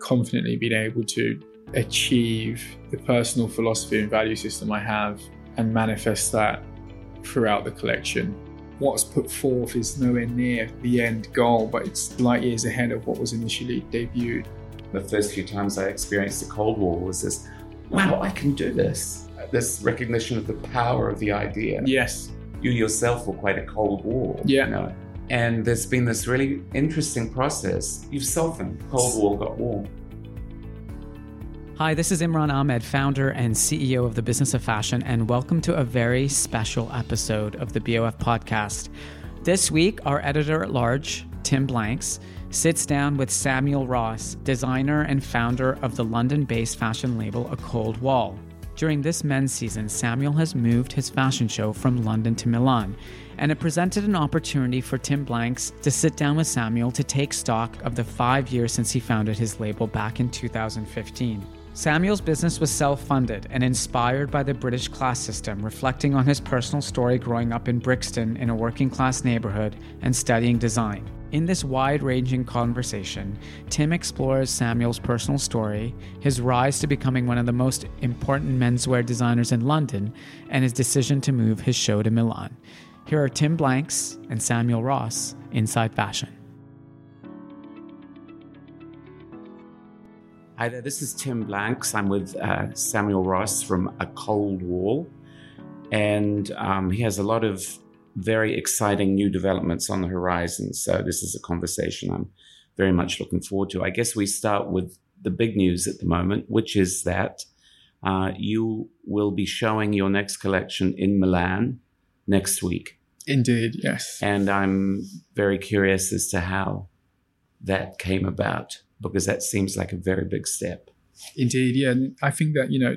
confidently been able to achieve the personal philosophy and value system I have and manifest that throughout the collection. What's put forth is nowhere near the end goal, but it's light years ahead of what was initially debuted. The first few times I experienced the Cold Wall was this wow, I can do this. This recognition of the power of the idea. Yes. You yourself were quite a Cold Wall. Yeah. You know? And there's been this really interesting process. You've softened. Cold Wall got warm. Hi, this is Imran Ahmed, founder and CEO of the Business of Fashion, and welcome to a very special episode of the BOF podcast. This week, our editor at large, Tim Blanks, sits down with Samuel Ross, designer and founder of the London based fashion label A Cold Wall. During this men's season, Samuel has moved his fashion show from London to Milan, and it presented an opportunity for Tim Blanks to sit down with Samuel to take stock of the five years since he founded his label back in 2015. Samuel's business was self funded and inspired by the British class system, reflecting on his personal story growing up in Brixton in a working class neighborhood and studying design. In this wide ranging conversation, Tim explores Samuel's personal story, his rise to becoming one of the most important menswear designers in London, and his decision to move his show to Milan. Here are Tim Blanks and Samuel Ross inside fashion. Hi there, this is Tim Blanks. I'm with uh, Samuel Ross from A Cold Wall, and um, he has a lot of very exciting new developments on the horizon. So, this is a conversation I'm very much looking forward to. I guess we start with the big news at the moment, which is that uh, you will be showing your next collection in Milan next week. Indeed, yes. And I'm very curious as to how that came about because that seems like a very big step. Indeed, yeah. And I think that, you know,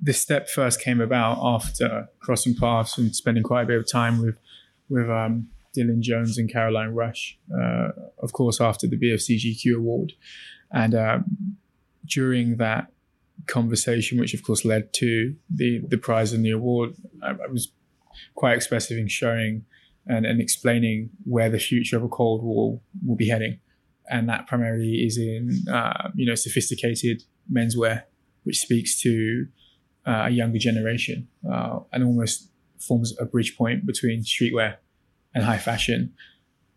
this step first came about after crossing paths and spending quite a bit of time with with um, Dylan Jones and Caroline Rush, uh, of course, after the BFCGQ award. And um, during that conversation, which of course led to the, the prize and the award, I, I was quite expressive in showing and, and explaining where the future of a Cold Wall will be heading and that primarily is in uh, you know sophisticated menswear which speaks to uh, a younger generation uh, and almost forms a bridge point between streetwear and high fashion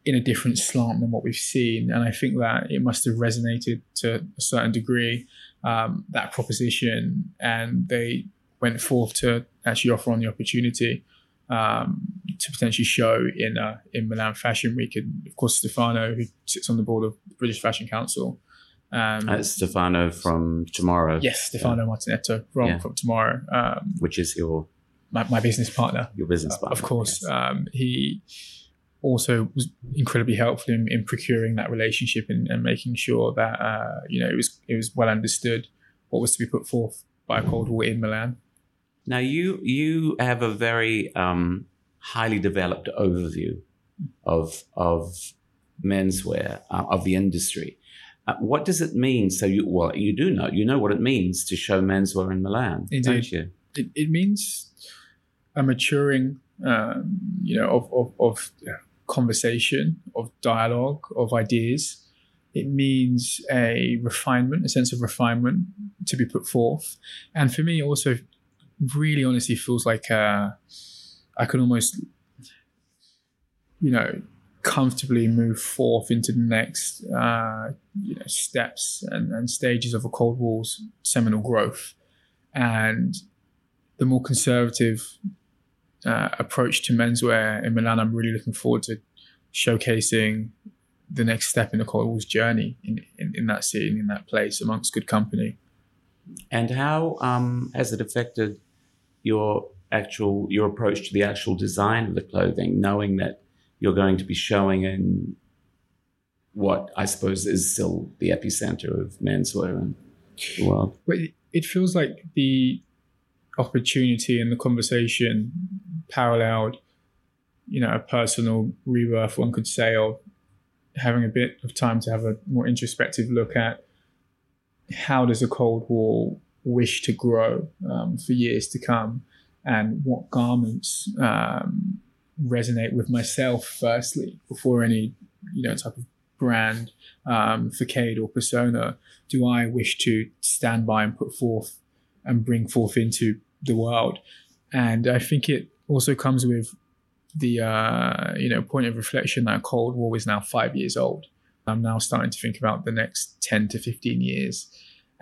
in a different slant than what we've seen. And I think that it must have resonated to a certain degree, um, that proposition, and they went forth to actually offer on the opportunity um, to potentially show in uh, in Milan Fashion Week. And of course, Stefano, who sits on the board of the British Fashion Council. Um, That's Stefano from Tomorrow. Yes, Stefano yeah. Martinetto from, yeah. from Tomorrow. Um, Which is your... My, my, business partner. Your business partner. Uh, of course. Yes. Um, he also was incredibly helpful in, in procuring that relationship and, and making sure that uh, you know it was it was well understood what was to be put forth by a cold wall in Milan. Now you you have a very um, highly developed overview of of menswear uh, of the industry. Uh, what does it mean? So you well you do know you know what it means to show menswear in Milan, Indeed. don't you? It, it means a maturing, um, you know, of of, of conversation, of dialogue, of ideas. It means a refinement, a sense of refinement to be put forth. And for me, also, really honestly feels like uh, I can almost, you know, comfortably move forth into the next uh, you know, steps and, and stages of a Cold Wall's seminal growth. And the more conservative uh, approach to menswear in Milan, I'm really looking forward to showcasing the next step in the Cold Wall's journey in, in, in that scene, in that place, amongst good company. And how um, has it affected your actual your approach to the actual design of the clothing, knowing that you're going to be showing in what I suppose is still the epicenter of menswear in the world? Well, it feels like the opportunity and the conversation paralleled, you know, a personal rebirth, one could say, of having a bit of time to have a more introspective look at how does a Cold Wall wish to grow um, for years to come, and what garments um, resonate with myself firstly before any you know type of brand um, facade or persona do I wish to stand by and put forth and bring forth into the world. And I think it also comes with the uh, you know point of reflection that Cold Wall is now five years old. I'm now starting to think about the next 10 to 15 years,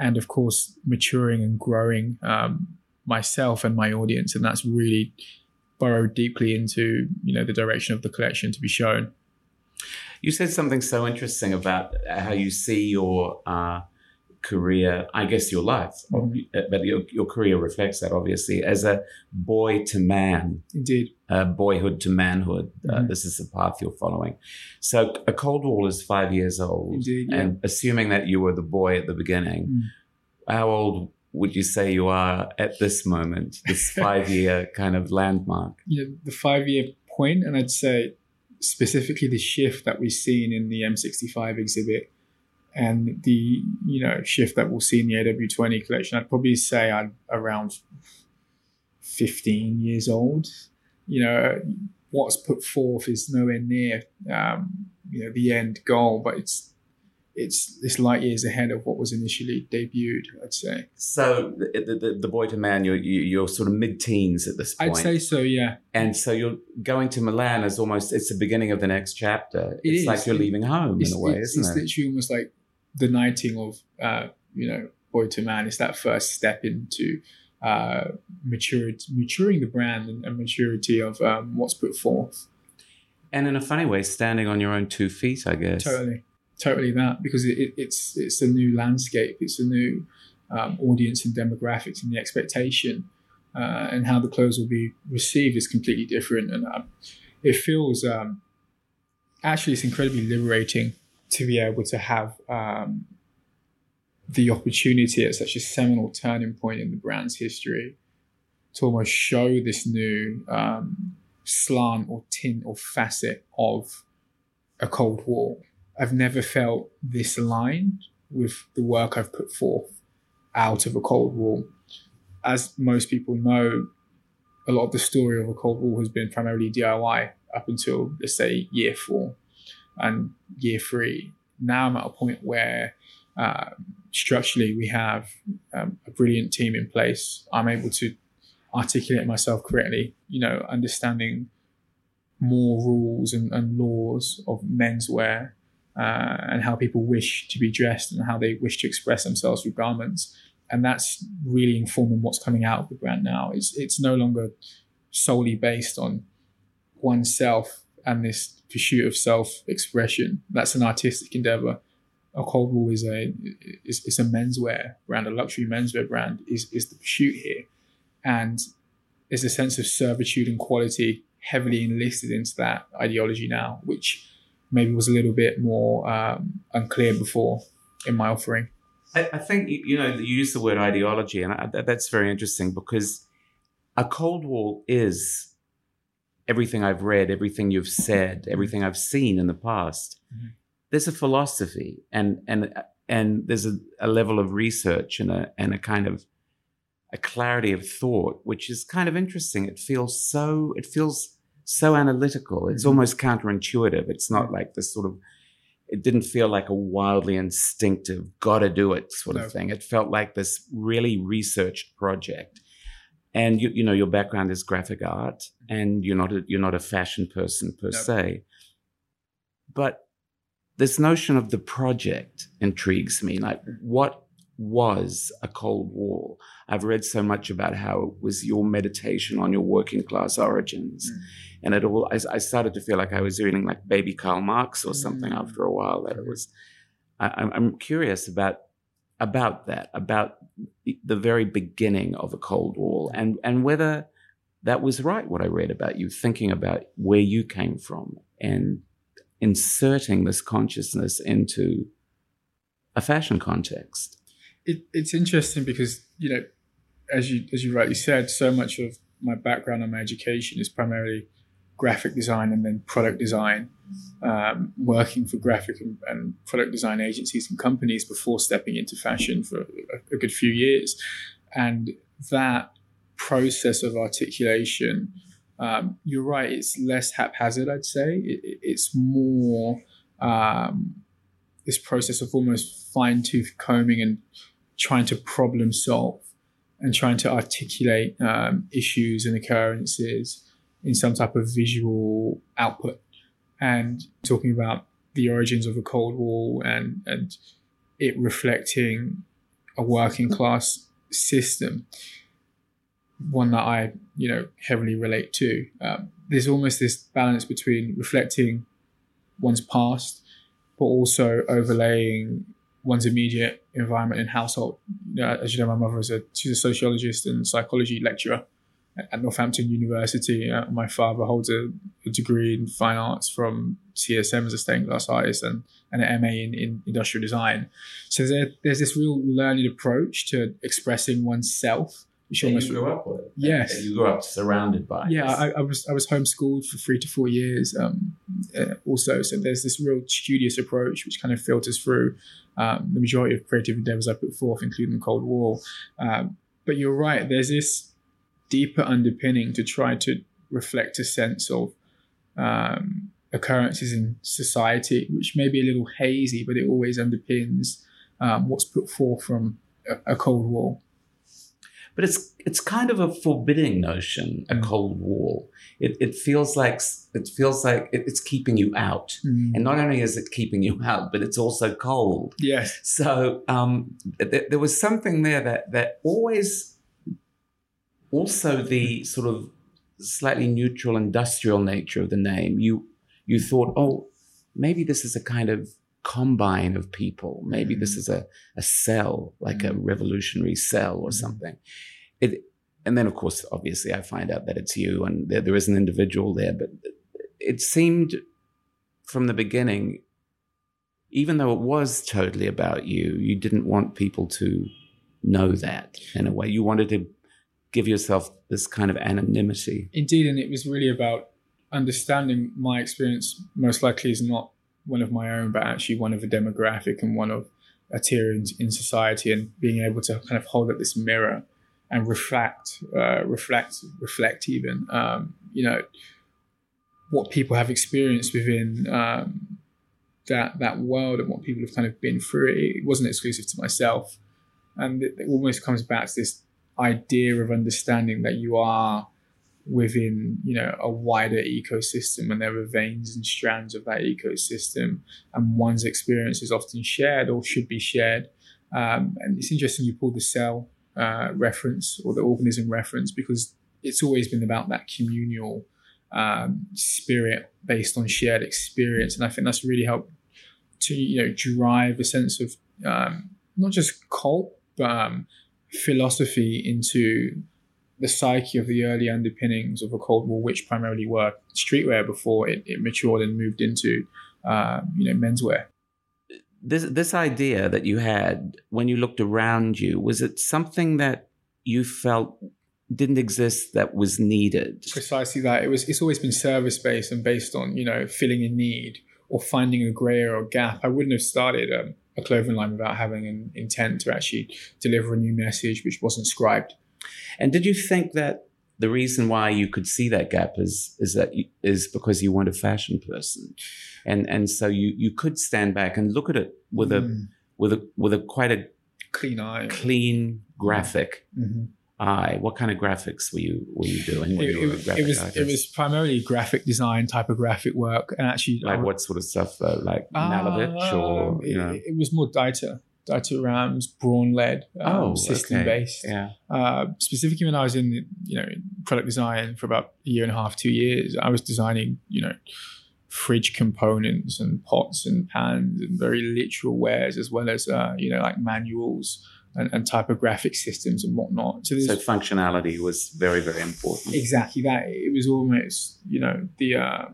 and of course maturing and growing um, myself and my audience, and that's really burrowed deeply into you know the direction of the collection to be shown. You said something so interesting about how you see your uh, career, I guess your life, mm-hmm. Uh, but your, your career reflects that obviously as a boy to man. Indeed. Uh, boyhood to manhood. Uh, mm-hmm. Uh, this is the path you're following. So a Cold Wall is five years old. Indeed. Yeah. And assuming that you were the boy at the beginning, mm. how old would you say you are at this moment, this five year kind of landmark? Yeah, the five year point, and I'd say specifically the shift that we've seen in the M65 exhibit and the you know shift that we'll see in the AW20 collection, I'd probably say I'm around 15 years old. You know, what's put forth is nowhere near um, you know the end goal, but it's it's it's light years ahead of what was initially debuted. I'd say. So the the, the boy to man, you're you're sort of mid teens at this point. I'd say so, yeah. And so you're going to Milan as almost it's the beginning of the next chapter. It it's is. like you're leaving home it's, in a way, it's, isn't it's it? It's literally almost like the knighting of uh, you know boy to man is that first step into uh, maturity, maturing the brand and, and maturity of um, what's put forth. And in a funny way, standing on your own two feet, I guess. Totally, totally that because it, it, it's it's a new landscape, it's a new um, audience and demographics, and the expectation uh, and how the clothes will be received is completely different, and um, it feels um, actually it's incredibly liberating to be able to have um, the opportunity at such a seminal turning point in the brand's history to almost show this new um, slant or tint or facet of a Cold Wall. I've never felt this aligned with the work I've put forth out of a Cold Wall. As most people know, a lot of the story of a Cold Wall has been primarily DIY up until, let's say, year four and year three. Now I'm at a point where uh, structurally we have um, a brilliant team in place. I'm able to articulate myself correctly, you know, understanding more rules and, and laws of menswear uh, and how people wish to be dressed and how they wish to express themselves through garments. And that's really informing what's coming out of the brand now. It's, it's no longer solely based on oneself and this pursuit of self-expression. That's an artistic endeavor. A cold wall is a is, is a menswear brand, a luxury menswear brand. Is is the pursuit here, and there's a sense of servitude and quality heavily enlisted into that ideology now, which maybe was a little bit more um, unclear before in my offering. I, I, think you know you use the word ideology, and I, that's very interesting because a cold wall is everything I've read, everything you've said, everything I've seen in the past. Mm-hmm. There's a philosophy, and and and there's a, a level of research and a and a kind of a clarity of thought, which is kind of interesting. It feels so, it feels so analytical. It's mm-hmm. almost counterintuitive. It's not like this sort of, it didn't feel like a wildly instinctive, gotta do it sort of thing. It felt like this really researched project. And you, you know, your background is graphic art and you're not a, you're not a fashion person per se. But this notion of the project intrigues me. Like what was a cold wall I've read so much about how it was your meditation on your working class origins. Mm. And it all, I, I, started to feel like I was reading like baby Karl Marx or something mm. after a while that it was, I, I'm curious about, about that, about the very beginning of a cold wall. And, and whether that was right, what I read about you, thinking about where you came from and inserting this consciousness into a fashion context. It, it's interesting because you know, as you as you rightly said, so much of my background and my education is primarily graphic design and then product design, um, working for graphic and, and, product design agencies and companies before stepping into fashion for a, a good few years, and that process of articulation. Um, you're right; it's less haphazard. I'd say it, it's more um, this process of almost fine tooth combing and trying to problem solve and trying to articulate um, issues and occurrences in some type of visual output and talking about the origins of the Cold Wall and, and it reflecting a working class system, one that I, you know, heavily relate to. Um, there's almost this balance between reflecting one's past, but also overlaying one's immediate environment and household. You know, as you know, my mother is a she's a sociologist and psychology lecturer at Northampton University. Uh, my father holds a, a, degree in fine arts from CSM as a stained glass artist and, and an MA in, in industrial design. So there, there's this real learned approach to expressing oneself you almost grew up with. Yes, you grew up surrounded by. Yeah, I, I, was I was homeschooled for three to four years. Um, uh, also, so there's this real studious approach which kind of filters through um, the majority of creative endeavors I put forth, including the Cold Wall. Um, but you're right. There's this deeper underpinning to try to reflect a sense of um, occurrences in society, which may be a little hazy, but it always underpins um, what's put forth from a, a Cold Wall but it's it's kind of a forbidding notion, a mm. cold wall. It, it feels like it feels like it, it's keeping you out, mm. and not only is it keeping you out, but it's also cold. Yes. So um, th- there was something there that that always, also the sort of slightly neutral industrial nature of the name. You you thought, oh, maybe this is a kind of combine of people. Maybe mm this is a, a cell, like mm a revolutionary cell or mm something. It, and then, of course, obviously, I find out that it's you and there, there is an individual there. But it seemed from the beginning, even though it was totally about you, you didn't want people to know that in a way. You wanted to give yourself this kind of anonymity. Indeed. And it was really about understanding my experience, most likely, is not one of my own, but actually one of a demographic and one of a tier in, in society, and being able to kind of hold up this mirror and reflect, uh, reflect, reflect, even um, you know what people have experienced within um, that that world and what people have kind of been through. It wasn't exclusive to myself, and it, it almost comes back to this idea of understanding that you are within you know a wider ecosystem and there are veins and strands of that ecosystem and one's experience is often shared or should be shared. Um, and it's interesting you pull the cell uh, reference or the organism reference because it's always been about that communal um, spirit based on shared experience. And i think that's really helped to you know drive a sense of um, not just cult but um, philosophy into the psyche of the early underpinnings of a Cold Wall, which primarily were streetwear before it, it matured and moved into, uh, you know, menswear. This this idea that you had when you looked around you was it something that you felt didn't exist that was needed? Precisely that. It was. It's always been service based and based on you know filling a need or finding a area or gap. I wouldn't have started um, a clothing line without having an intent to actually deliver a new message which wasn't scribed and did you think that the reason why you could see that gap is is that you, is because you weren't a fashion person, and and so you you could stand back and look at it with mm. a with a with a quite a clean eye, clean graphic. Mm-hmm. Eye. What kind of graphics were you were you doing? It, you it, it, was artist? it was primarily graphic design, typographic work, and actually like what sort of stuff? Uh, like uh, Malevich or you know? it, it was more Dieter. Dieter Rams, Braun led, um, oh, system okay. based. Yeah. Uh, specifically, when I was in you know product design for about a year and a half, two years, I was designing you know fridge components and pots and pans and very literal wares, as well as uh, you know like manuals and, and, typographic systems and whatnot. So, so, functionality was very very important. Exactly that. It was almost you know the uh,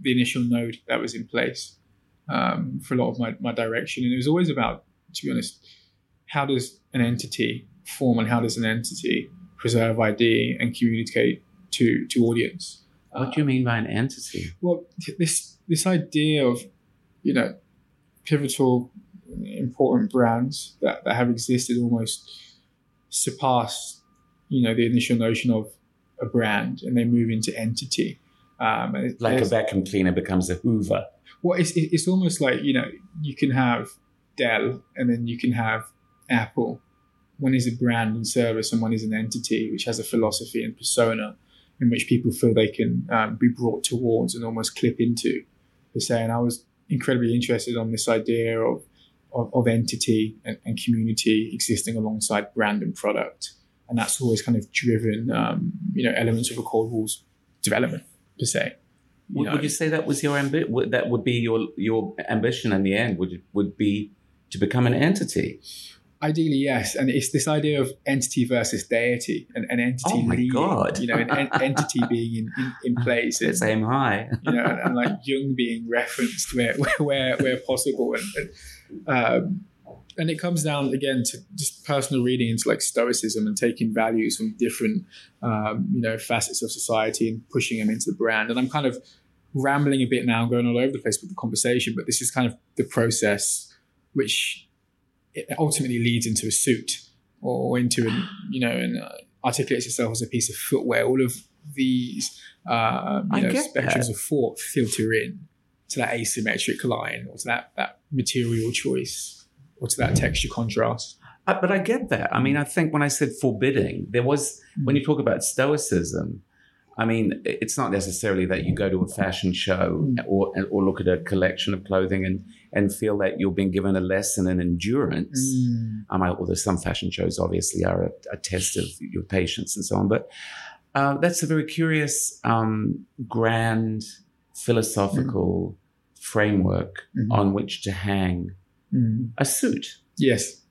the initial node that was in place um, for a lot of my, my direction, and it was always about to be honest, how does an entity form and how does an entity preserve ID and communicate to to audience? What do you mean by an entity? Well, this this idea of you know pivotal important brands that, that have existed almost surpass you know the initial notion of a brand and they move into entity. Um, like a vacuum cleaner becomes a Hoover. Well, it's, it's almost like you know you can have Dell, and then you can have Apple. One is a brand and service, and one is an entity which has a philosophy and persona in which people feel they can um, be brought towards and almost clip into, per se. And I was incredibly interested on this idea of of, of entity and, and, community existing alongside brand and product, and that's always kind of driven, um, you know, elements of a Cold Wall's development per se. Would, would, you say that was your ambition? That would be your your ambition in the end. Would would be to become an entity? Ideally, yes. And it's this idea of entity versus deity, and an entity oh my leading, God. you know, an en- entity being in, in, in place. Aim high. you know, and, and, like Jung being referenced where, where, where possible. And, and, um, and it comes down again to just personal reading into like stoicism and taking values from different um, you know facets of society and pushing them into the brand and i'm kind of rambling a bit now and going all over the place with the conversation but this is kind of the process which ultimately leads into a suit or into an you know and uh, articulates itself as a piece of footwear. All of these uh, you know spectrums that. of thought filter in to that asymmetric line or to that that material choice or to that texture contrast. Uh, but I get that. I mean, I think when I said forbidding, there was mm. when you talk about stoicism. I mean, it's not necessarily that you go to a fashion show mm. or or look at a collection of clothing and and feel that you're being given a lesson in endurance. Mm. Um, although some fashion shows obviously are a, a, test of your patience and so on, but uh, that's a very curious, um, grand, philosophical mm. Framework mm-hmm. on which to hang mm. a suit. Yes.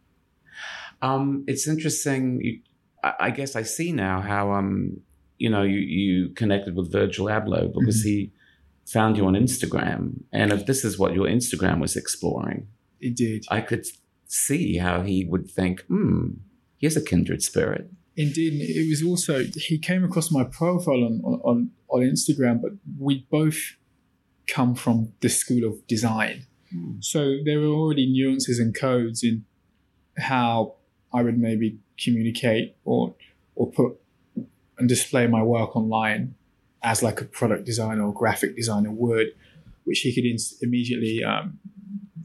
Um, it's interesting. You, I, I, guess I see now how um, you know you, you connected with Virgil Abloh because mm-hmm. he found you on Instagram, and if this is what your Instagram was exploring, it did. I could see how he would think, hmm, here's a kindred spirit. Indeed, it was also he came across my profile on on on Instagram, but we both come from the school of design, hmm. so there were already nuances and codes in how I would maybe communicate or or put and display my work online as like a product designer or graphic designer would, which he could in- immediately um,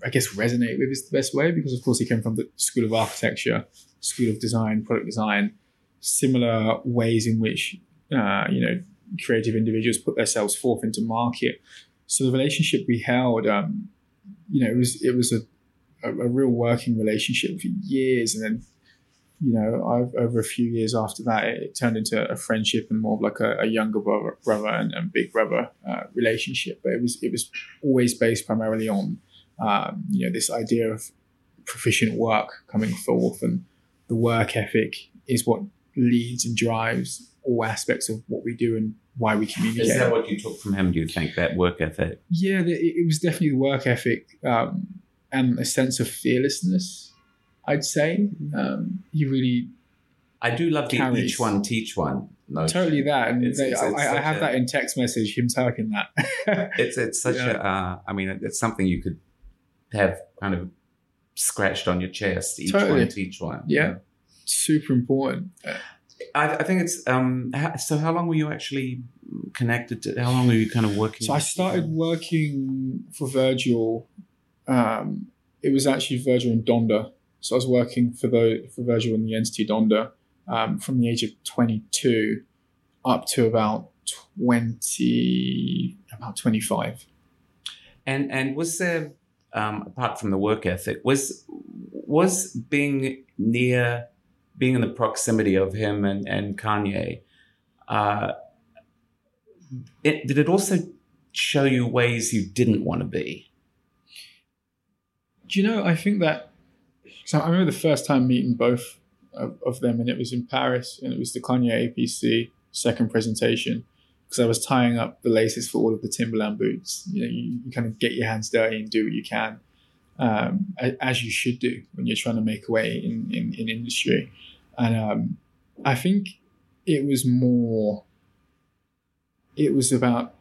I guess resonate with is the best way because of course he came from the School of Architecture, School of Design, Product Design, similar ways in which uh, you know creative individuals put themselves forth into market. So the relationship we held, um, you know, it was it was a, a, a real working relationship for years, and then you know, I've, over a few years after that, it turned into a friendship and more of like a, a younger brother, brother and, and big brother uh, relationship. But it was it was always based primarily on um, you know this idea of proficient work coming forth, and the work ethic is what leads and drives all aspects of what we do and why we communicate. Is that what you took from him? Do you think that work ethic? Yeah, it, it was definitely the work ethic um, and a sense of fearlessness I'd say. Um, he really. I do love the carries. each one teach one. notion. Totally that, and It's- they, it's- it's I, I have a- that in text message. Him talking that. It's it's such Yeah. a. Uh, I mean, it's something you could have kind of scratched on your chest. Each Totally. one teach one. yeah, super important. I, I think it's. Um. So how long were you actually connected to? How long were you kind of working? So I started working for Virgil. Um, it was actually Virgil and Donda. So I was working for the for Virgil and the entity Donda um, from the age of 22 up to about 20 about 25. And and was there, um, apart from the work ethic, was was being near, being in the proximity of him and and Kanye, uh, it, did it also show you ways you didn't want to be? Do you know? I think that. So I remember the first time meeting both of, of them, and it was in Paris, and it was the Kanye APC second presentation because I was tying up the laces for all of the Timberland boots. You know, you, you kind of get your hands dirty and do what you can, um, as you should do when you're trying to make a way in in, in industry. And um, I think it was more. It was about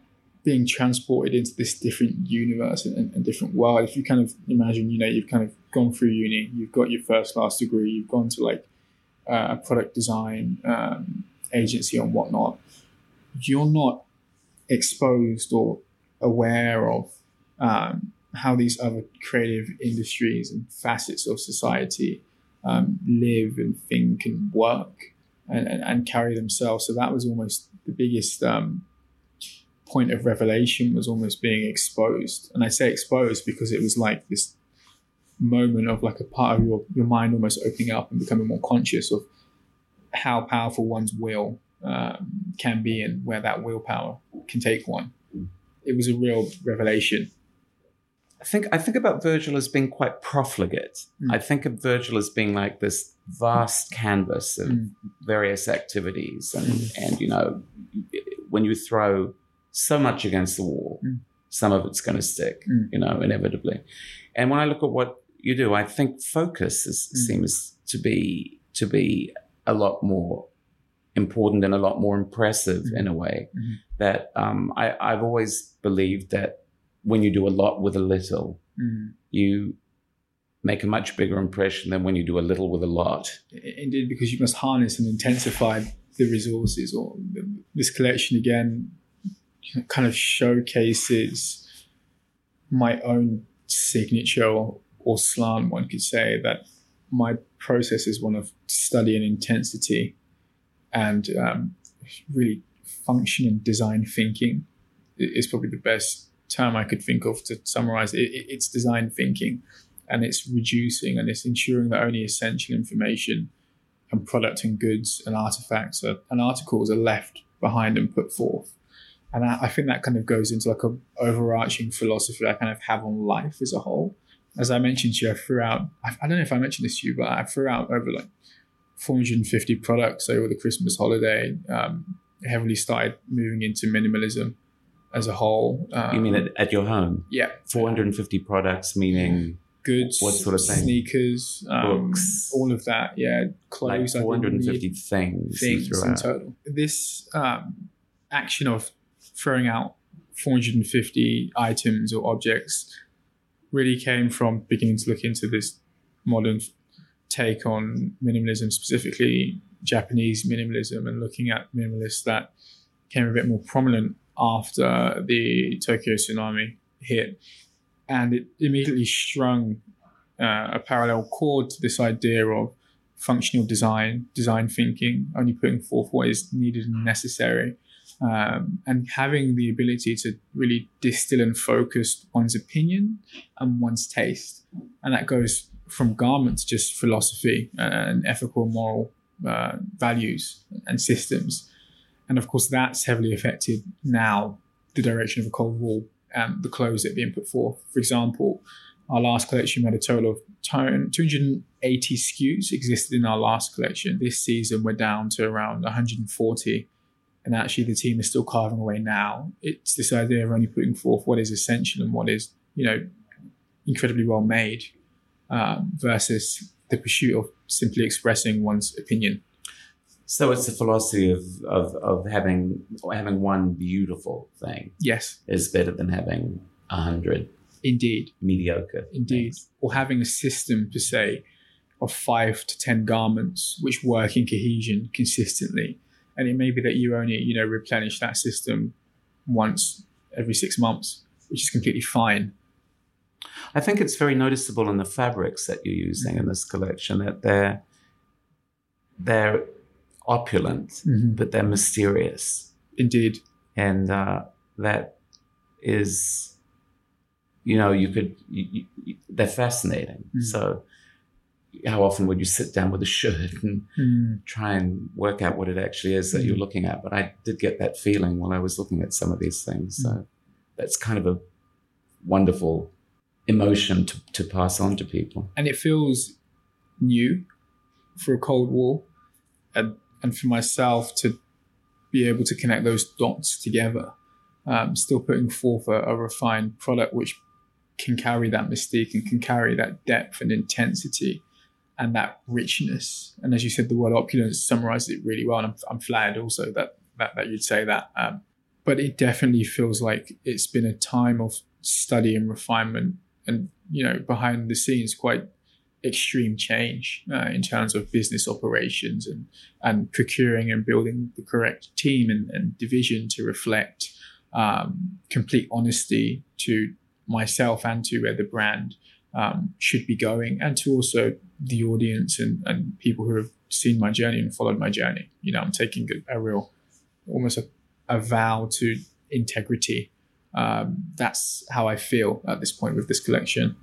being transported into this different universe and, and, different world. If you kind of imagine, you know, you've kind of gone through uni, you've got your first class degree, you've gone to like uh, a product design um, agency and whatnot, you're not exposed or aware of um, how these other creative industries and facets of society um, live and think and work and, and, and carry themselves. So that was almost the biggest um, point of revelation was almost being exposed. And I say exposed because it was like this moment of like a part of your, your mind almost opening up and becoming more conscious of how powerful one's will um, can be and where that willpower can take one. It was a real revelation. I think I think about Virgil as being quite profligate. Mm. I think of Virgil as being like this vast canvas of Mm. various activities, and Mm. and you know, when you throw so much against the wall, Mm. some of it's going to stick, Mm. you know, inevitably. And when I look at what you do, I think focus is, Mm. seems to be to be a lot more important and a lot more impressive in a way. That um, I, I've always believed that when you do a lot with a little, Mm. you make a much bigger impression than when you do a little with a lot. Indeed, because you must harness and intensify the resources. Or this collection again kind of showcases my own signature or, or slant. One could say that my process is one of study and intensity, and um, really function and design thinking is probably the best term I could think of to summarize it. It- It's design thinking and it's reducing and it's ensuring that only essential information and product and goods and artifacts are, and articles are left behind and put forth. And I, I think that kind of goes into like a overarching philosophy I kind of have on life as a whole. As I mentioned to you, I threw out, I, I don't know if I mentioned this to you, but I threw out over like 450 products over the Christmas holiday. Um, heavily started moving into minimalism as a whole. Um, you mean at, at your home? Yeah. 450 products, meaning goods, What sort of sneakers, um, Books. all of that. Yeah, like clothes. I didn't 450 things, things threw in total. This um, action of throwing out 450 items or objects really came from beginning to look into this modern take on minimalism, specifically Japanese minimalism, and looking at minimalists that came a bit more prominent after the Tokyo tsunami hit. and it immediately strung uh, a parallel chord to this idea of functional design, design thinking, only putting forth what is needed and necessary, um, and having the ability to really distill and focus one's opinion and one's taste. And that goes from garments, just philosophy and ethical, moral uh, values and systems. And of course, that's heavily affected now the direction of a cold wall and the clothes that are being put forth. For example, our last collection had a total of 280 SKUs existed in our last collection. This season, we're down to around 140. And actually, the team is still carving away now. It's this idea of only putting forth what is essential and what is, you know, incredibly well made um, versus the pursuit of simply expressing one's opinion. So it's the philosophy of, of, of having having one beautiful thing. Yes, is better than having a hundred. Indeed, mediocre. Indeed, things. or having a system per se of five to ten garments which work in cohesion consistently, and it may be that you only you know replenish that system once every six months, which is completely fine. I think it's very noticeable in the fabrics that you're using in this collection that they're they're opulent, mm-hmm. but they're mysterious. Indeed. And uh, that is, you know, you could, you, you, they're fascinating. Mm. So, how often would you sit down with a shirt and mm. try and work out what it actually is that mm. you're looking at? But I did get that feeling while I was looking at some of these things. So, mm. that's kind of a wonderful emotion to, to pass on to people. And it feels new for a Cold Wall. And and for myself to be able to connect those dots together, um, still putting forth a, a, refined product which can carry that mystique and can carry that depth and intensity and that richness. And as you said, the word opulence summarizes it really well. And I'm, I'm flattered also that, that, that you'd say that. Um, but it definitely feels like it's been a time of study and refinement and, you know, behind the scenes, quite extreme change uh, in terms of business operations and, and procuring and building the correct team and, and division to reflect um, complete honesty to myself and to where the brand um, should be going and to also the audience and, and people who have seen my journey and followed my journey. You know, I'm taking a, a real, almost a, a vow to integrity um, that's how I feel at this point with this collection.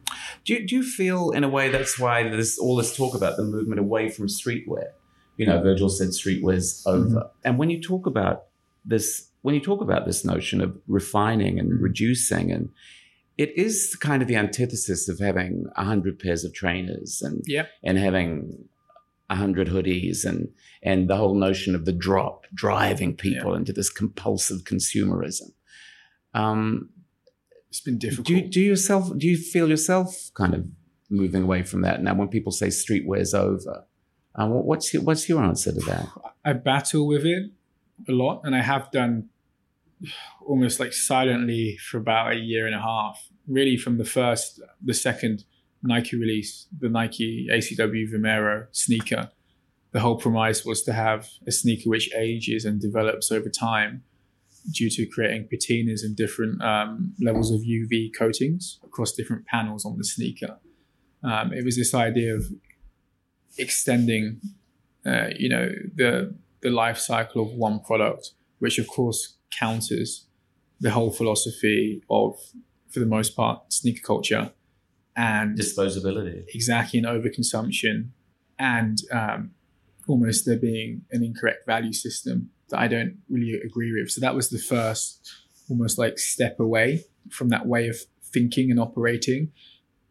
Do you, do you feel in a way that's why there's all this talk about the movement away from streetwear? You know, Virgil said streetwear's over. Mm-hmm. And when you talk about this, when you talk about this notion of refining and mm-hmm. reducing and it is kind of the antithesis of having a hundred pairs of trainers and yep. and having a hundred hoodies and and the whole notion of the drop driving people into this compulsive consumerism. Um, it's been difficult. Do you, do yourself? Do you feel yourself kind of moving away from that now? When people say streetwear's over, uh, what's your, what's your answer to that? I battle with it a lot, and I have done almost like silently for about a year and a half. Really, from the first, the second Nike release, the Nike ACW Vomero sneaker. The whole premise was to have a sneaker which ages and develops over time due to creating patinas and different um, levels of UV coatings across different panels on the sneaker. Um, it was this idea of extending, uh, you know, the the life cycle of one product, which of course counters the whole philosophy of, for the most part, sneaker culture and disposability. Exactly, and overconsumption, and um, almost there being an incorrect value system that I don't really agree with. So that was the first almost like step away from that way of thinking and operating.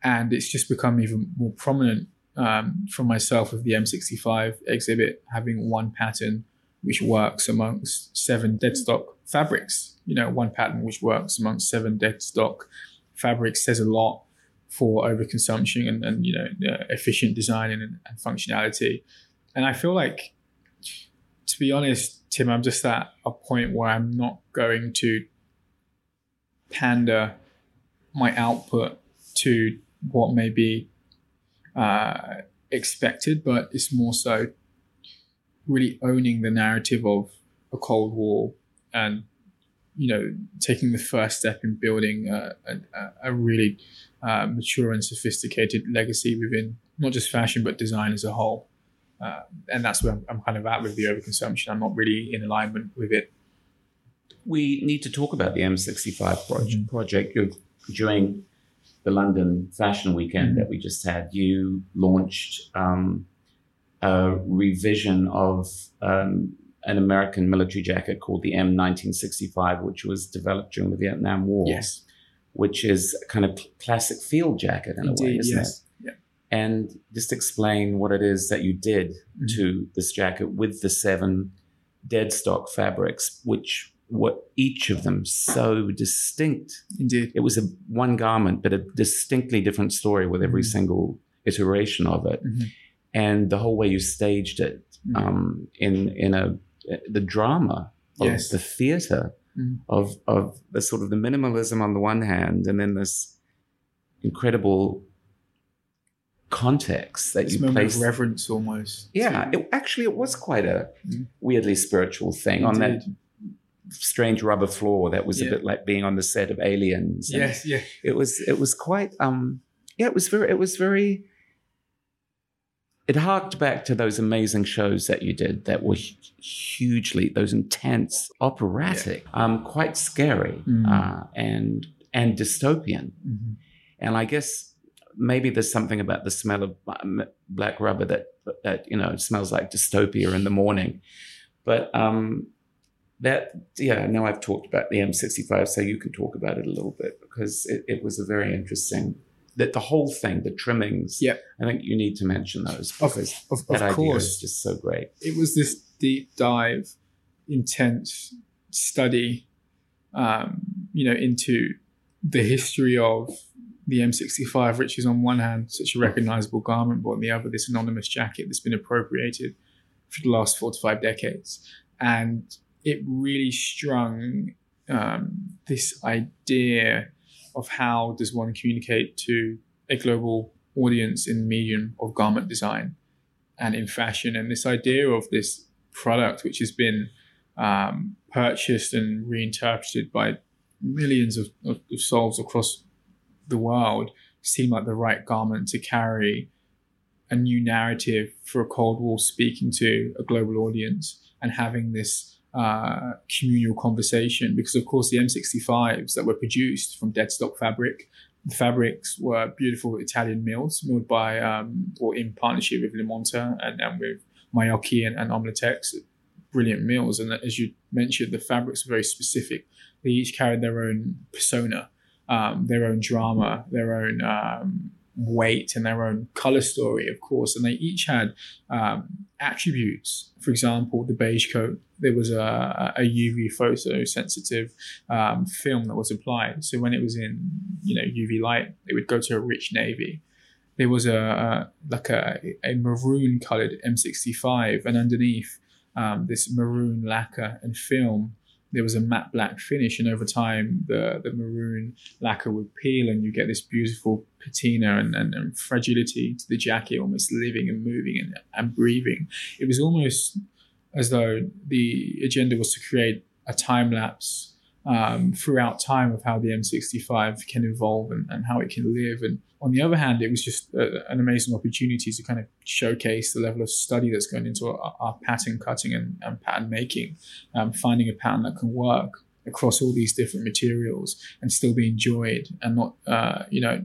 And it's just become even more prominent um, for myself with the M65 exhibit, having one pattern which works amongst seven dead stock fabrics. You know, one pattern which works amongst seven dead stock fabrics says a lot for overconsumption and, and you know, uh, efficient design and, and functionality. And I feel like, to be honest, Tim, I'm just at a point where I'm not going to pander my output to what may be uh, expected, but it's more so really owning the narrative of a Cold Wall and you know, taking the first step in building a, a, a really uh, mature and sophisticated legacy within not just fashion but design as a whole. Uh, and that's where I'm, I'm, kind of at with the overconsumption. I'm not really in alignment with it. We need to talk about the M65 project. Mm-hmm. project. You're, during the London Fashion Weekend mm-hmm. that we just had, you launched um, a revision of um, an American military jacket called the M1965, which was developed during the Vietnam War. Yes. Which is a kind of classic field jacket in Indeed, a way, isn't yes. it? And just explain what it is that you did mm-hmm. to this jacket with the seven dead stock fabrics, which were each of them so distinct. Indeed. It was a one garment, but a distinctly different story with every mm-hmm. single iteration of it. Mm-hmm. And the whole way you staged it mm-hmm. um, in in a the drama of yes. the theater mm-hmm. of of the sort of the minimalism on the one hand, and then this incredible context that this you of reverence almost. Yeah, it, actually, it was quite a mm. weirdly spiritual thing Indeed. on that strange rubber floor that was yeah. a bit like being on the set of Aliens. Yes, yeah. It was. It was quite. Um, yeah, it was very. It was very. It harked back to those amazing shows that you did that were hugely those intense, operatic, yeah. um, quite scary, mm. uh, and and dystopian. Mm-hmm. And I guess maybe there's something about the smell of black rubber that that you know smells like dystopia in the morning. But um, that yeah, now I've talked about the M65, so you can talk about it a little bit because it, it was a very interesting. That the whole thing, the trimmings. Yeah, I think you need to mention those because of, of, of course, just so great. It was this deep dive, intense study, um, you know, into the history of the M65, which is on one hand such a recognizable garment, but on the other, this anonymous jacket that's been appropriated for the last four to five decades. And it really strung um, this idea of how does one communicate to a global audience in the medium of garment design and in fashion. And this idea of this product, which has been um, purchased and reinterpreted by millions of, of, of souls across the world seemed like the right garment to carry a new narrative for a Cold Wall speaking to a global audience and having this uh, communal conversation. Because, of course, the M65s that were produced from dead stock fabric, the fabrics were beautiful Italian mills, milled by um, or in partnership with Limonta and, and with Magliocchi and, and Omlatex, brilliant mills. And as you mentioned, the fabrics were very specific. They each carried their own persona um, their own drama, their own um, weight, and their own color story, of course. And they each had um, attributes. For example, the beige coat, there was a, a UV photosensitive um, film that was applied. So when it was in you know UV light, it would go to a rich navy. There was a, a like a, a maroon colored M65, and underneath um, this maroon lacquer and film there was a matte black finish, and over time the the maroon lacquer would peel, and you get this beautiful patina and, and, and fragility to the jacket, almost living and moving and, and breathing. It was almost as though the agenda was to create a time lapse um, throughout time of how the M65 can evolve and, and, how it can live. And on the other hand, it was just a, an amazing opportunity to kind of showcase the level of study that's going into our, our pattern cutting and, and pattern making, um, finding a pattern that can work across all these different materials and still be enjoyed and not, uh, you know,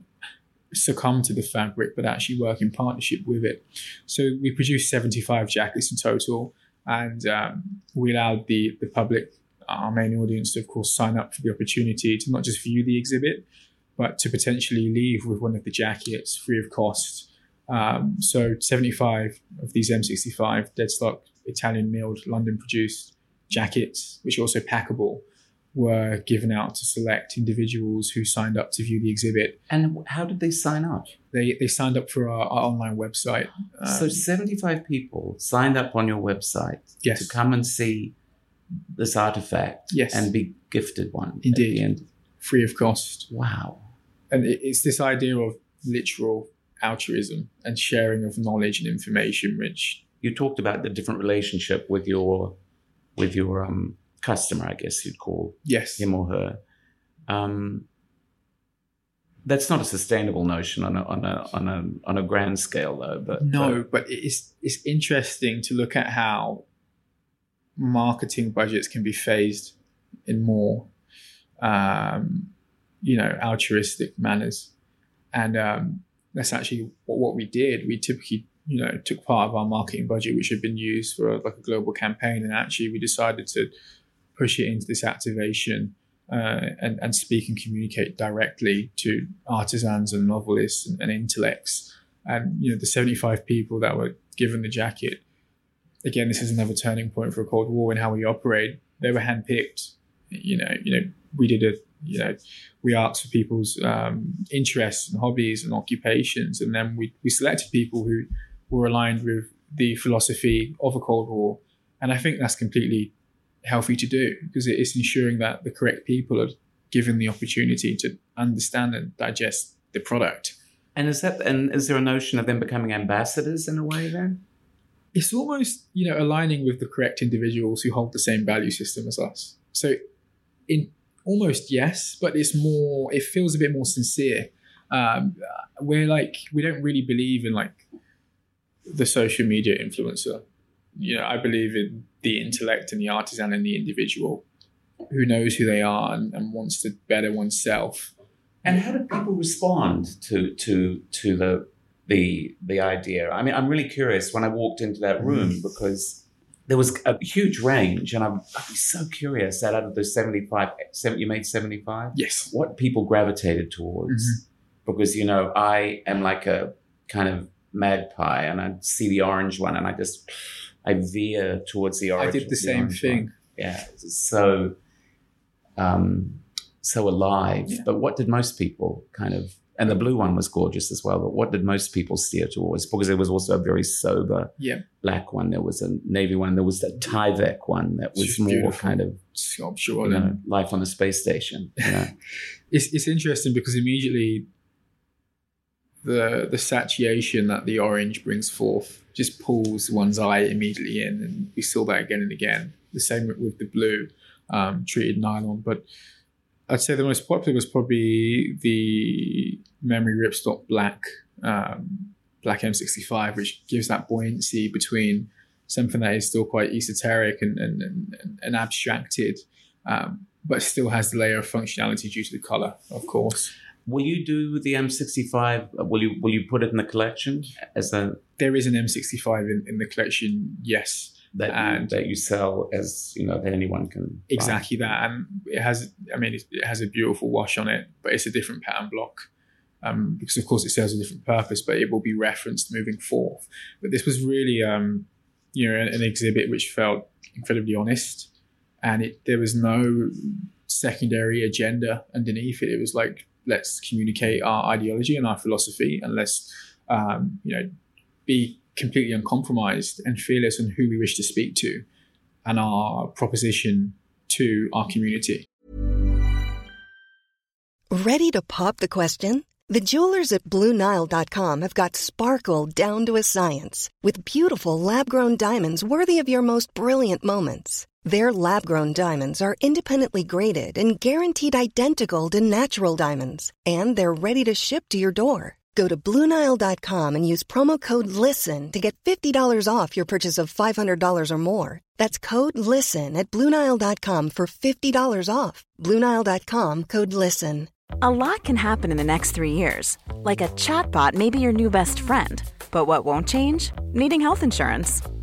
succumb to the fabric, but actually work in partnership with it. So we produced 75 jackets in total, and um, we allowed the the public our main audience to, of course, sign up for the opportunity to not just view the exhibit, but to potentially leave with one of the jackets free of cost. Um, so 75 of these M65 deadstock Italian milled London produced jackets, which are also packable, were given out to select individuals who signed up to view the exhibit. And how did they sign up? They, they signed up for our, our online website. Um, so 75 people signed up on your website yes. to come and see this artifact yes. and be gifted one. Indeed. Free of cost. Wow. And it's this idea of literal altruism and sharing of knowledge and information, which you talked about the different relationship with your with your um, customer, I guess you'd call yes him or her. Um, that's not a sustainable notion on a on a on a on a grand scale, though. But no, but it's it's interesting to look at how marketing budgets can be phased in more, um, you know, altruistic manners, and um, that's actually what, what we did. We typically, you know, took part of our marketing budget, which had been used for like a global campaign, and actually we decided to push it into this activation uh, and, and speak and communicate directly to artisans and novelists and, and intellects. And you know, the 75 people that were given the jacket. Again, this is another turning point for a Cold Wall in how we operate. They were handpicked. You know, you know, we did a you know, we asked for people's um, interests and hobbies and occupations, and then we, we selected people who were aligned with the philosophy of a Cold Wall. And I think that's completely healthy to do because it is ensuring that the correct people are given the opportunity to understand and digest the product. And is that and is there a notion of them becoming ambassadors in a way then? It's almost, you know, aligning with the correct individuals who hold the same value system as us. So in almost yes, but it's more it feels a bit more sincere. Um, we're like we don't really believe in like the social media influencer. You know, I believe in the intellect and the artisan and the individual who knows who they are and, and wants to better oneself. And how do people respond to to to the the the idea? I mean, I'm really curious when I walked into that room mm. because there was a huge range, and I'm, I'd be so curious that out of those 75, 70, you made 75? Yes. What people gravitated towards. Mm-hmm. Because, you know, I am like a kind of magpie, and I see the orange one, and I just I veer towards the orange. I did the, the same thing. One. Yeah, so um, so alive. Yeah. But what did most people kind of? And the blue one was gorgeous as well. But what did most people steer towards? Because there was also a very sober yeah. black one. There was a navy one. There was the Tyvek one that was more beautiful. kind of sure, you know, life on the space station. You know? it's it's interesting because immediately the the satiation that the orange brings forth just pulls one's eye immediately in, and we saw that again and again. The same with the blue um, treated nylon, but I'd say the most popular was probably the memory ripstop black um, black M65, which gives that buoyancy between something that is still quite esoteric and and, and, and abstracted, um, but still has the layer of functionality due to the color, of course. Will you do the M65? Will you will you put it in the collection as a? There is an M65 in, in the collection, yes. That and you, that you sell as you know that anyone can exactly buy. that, and it has. I mean, it, has a beautiful wash on it, but it's a different pattern block. Um, because of course it serves a different purpose, but it will be referenced moving forth. But this was really, um, you know, an, an exhibit which felt incredibly honest, and it there was no secondary agenda underneath it. It was like let's communicate our ideology and our philosophy, and let's um, you know be completely uncompromised and fearless in who we wish to speak to and our proposition to our community. Ready to pop the question? The jewelers at BlueNile.com have got sparkle down to a science with beautiful lab grown diamonds worthy of your most brilliant moments. Their lab grown diamonds are independently graded and guaranteed identical to natural diamonds, and they're ready to ship to your door. Go to Bluenile.com and use promo code LISTEN to get $50 off your purchase of $500 or more. That's code LISTEN at Bluenile.com for $50 off. Bluenile.com code LISTEN. A lot can happen in the next three years. Like a chatbot may be your new best friend. But what won't change? Needing health insurance.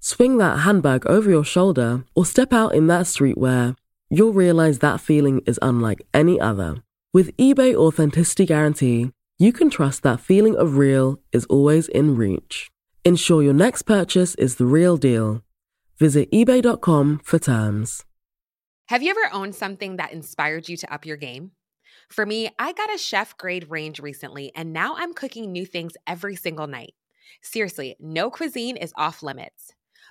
swing that handbag over your shoulder, or step out in that streetwear, you'll realize that feeling is unlike any other. With eBay Authenticity Guarantee, you can trust that feeling of real is always in reach. Ensure your next purchase is the real deal. Visit eBay.com for terms. Have you ever owned something that inspired you to up your game? For me, I got a chef grade range recently, and now I'm cooking new things every single night. Seriously, no cuisine is off limits.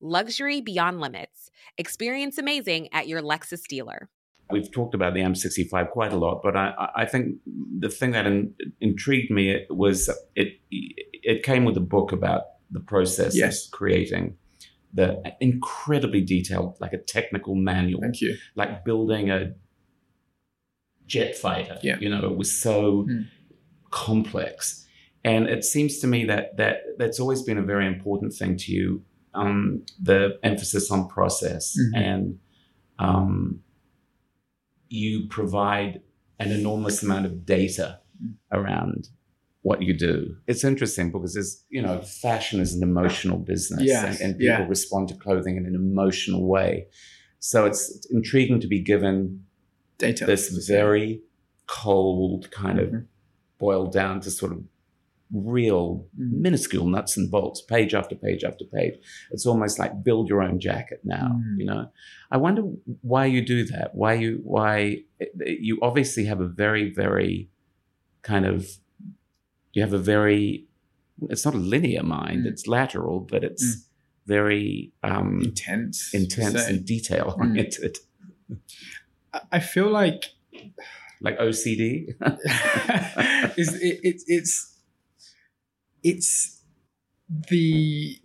luxury beyond limits. Experience amazing at your Lexus dealer. We've talked about the M65 quite a lot, but I, I think the thing that in, intrigued me was it it came with a book about the process Yes. of creating the incredibly detailed, like a technical manual. Thank you. Like building a jet fighter. Yeah. You know, it was so Hmm. complex. And it seems to me that that that's always been a very important thing to you. Um, the emphasis on process Mhm. and um, you provide an enormous amount of data around what you do. It's interesting because there's, you know, fashion is an emotional business Yes, and, and people yeah. respond to clothing in an emotional way. So it's intriguing to be given Data. this very cold kind of Mhm. boiled down to sort of real Mm. minuscule nuts and bolts page after page after page it's almost like build your own jacket now Mm. you know i wonder why you do that why you why you obviously have a very very kind of you have a very it's not a linear mind Mm. it's lateral but it's very um intense. intense and detail Mm. oriented I- I feel like like ocd it's, it, it, it's it's the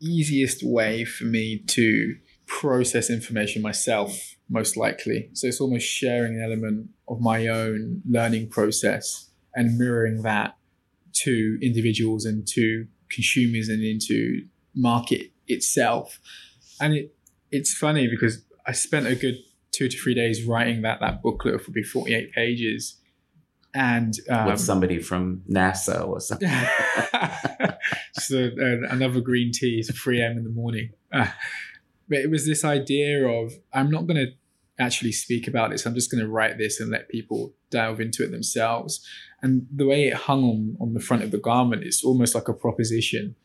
easiest way for me to process information myself most likely. So it's almost sharing an element of my own learning process and mirroring that to individuals and to consumers and into market itself. And it it's funny because i spent a good two to three days writing that that booklet of probably 48 pages and um, with somebody from nasa or something so uh, another green tea to 3 a.m. in the morning. Uh, but it was this idea of I'm not going to actually speak about this. I'm just going to write this and let people delve into it themselves. And the way it hung on on the front of the garment, it's almost like a proposition.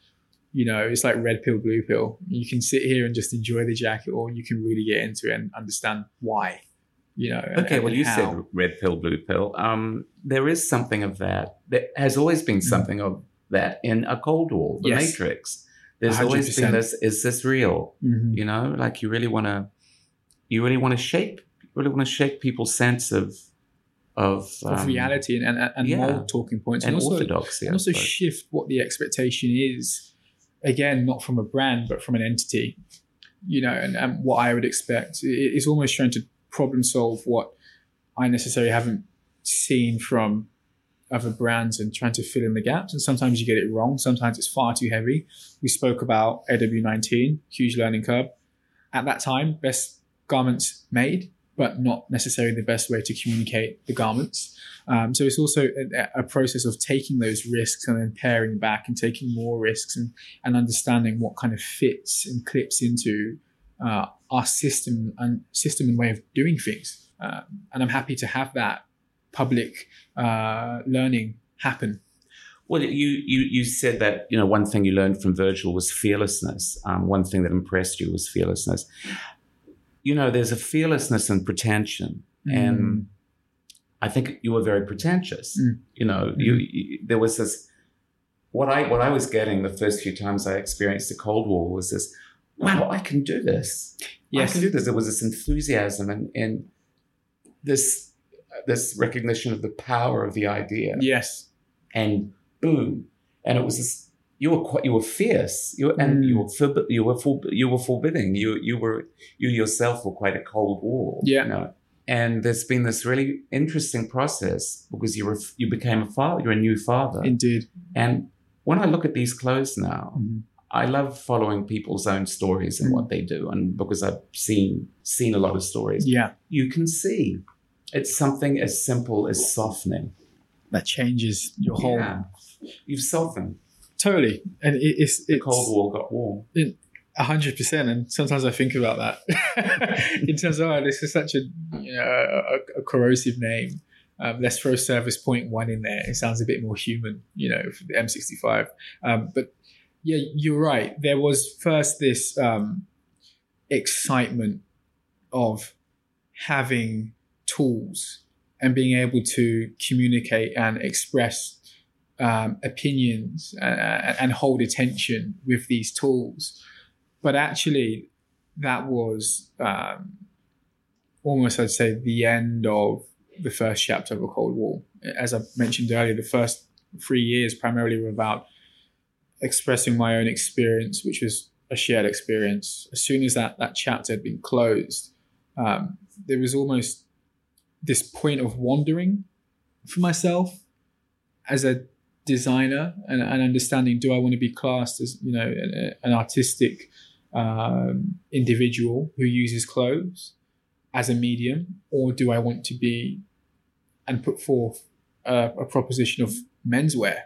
You know, it's like red pill, blue pill. You can sit here and just enjoy the jacket, or you can really get into it and understand why. You know. and- Okay, well, and you how. said red pill, blue pill. Um, there is something of that. There has always been something of that in a Cold Wall, The Mm. Yes. Matrix. There's always been this: is this real? Mhm. You know, like you really want to, you really want to shape, you really want to shape people's sense of of, of um, reality and, and, and yeah. mold talking points and also, orthodoxy, and also shift what the expectation is again not from a brand but from an entity you know and, and what i would expect It- it's almost trying to problem solve what i necessarily haven't seen from other brands and trying to fill in the gaps. And sometimes you get it wrong. Sometimes it's far too heavy. We spoke about aw19 huge learning curve. At that time best garments made but not necessarily the best way to communicate the garments. Um, so it's also a, a process of taking those risks and then paring back and taking more risks and, and understanding what kind of fits and clips into uh, our system and system and way of doing things. Um, and I'm happy to have that public uh, learning happen. Well, you, you you said that you know one thing you learned from Virgil was fearlessness. Um, one thing that impressed you was fearlessness. You know, there's a fearlessness and pretension, Mm. and I think you were very pretentious. Mm. You know, you, you there was this. What I what I was getting the first few times I experienced the Cold Wall was this. Wow, I can do this. Yes. I can do this. There was this enthusiasm and and this this recognition of the power of the idea Yes. and boom, and it was this. You were quite, you were fierce, you were, and you were forb- you were for, you were forbidding. You you were you yourself were quite a cold wall. Yeah. You know? And there's been this really interesting process because you were you became a father. You're a new father. Indeed. And when I look at these clothes now, Mm-hmm. I love following people's own stories and what they do, and because I've seen seen a lot of stories. Yeah. You can see it's something as simple as softening. That changes your whole. Yeah. You've softened. Totally. And it, it's, it's The Cold Wall got warm. A hundred percent, and sometimes I think about that in terms of oh, this is such a you know, a, a corrosive name. Um, let's throw Service Point One in there. It sounds a bit more human, you know, for the M65. Um, but yeah, you're right. There was first this um, excitement of having tools and being able to communicate and express um, opinions and, and hold attention with these tools. But actually, that was um, almost, I'd say, the end of the first chapter of a Cold Wall. As I mentioned earlier, the first three years primarily were about expressing my own experience, which was a shared experience. As soon as that, that chapter had been closed, um, there was almost this point of wandering for myself as a designer and, and understanding do I want to be classed as you know an, an artistic um, individual who uses clothes as a medium or do I want to be and put forth a, a proposition of menswear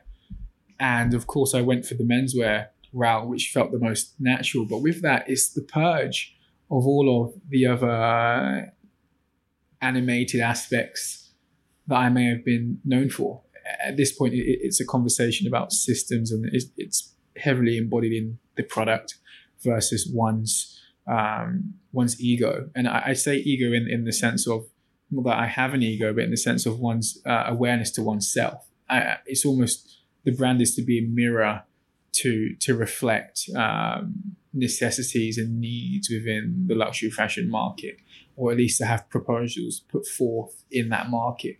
and of course I went for the menswear route which felt the most natural but with that it's the purge of all of the other animated aspects that I may have been known for. At this point, it's a conversation about systems, and it's, heavily embodied in the product versus one's um, one's ego. And I, I, say ego in, in the sense of not that I have an ego, but in the sense of one's uh, awareness to oneself. I, it's almost the brand is to be a mirror to to reflect um, necessities and needs within the luxury fashion market, or at least to have proposals put forth in that market.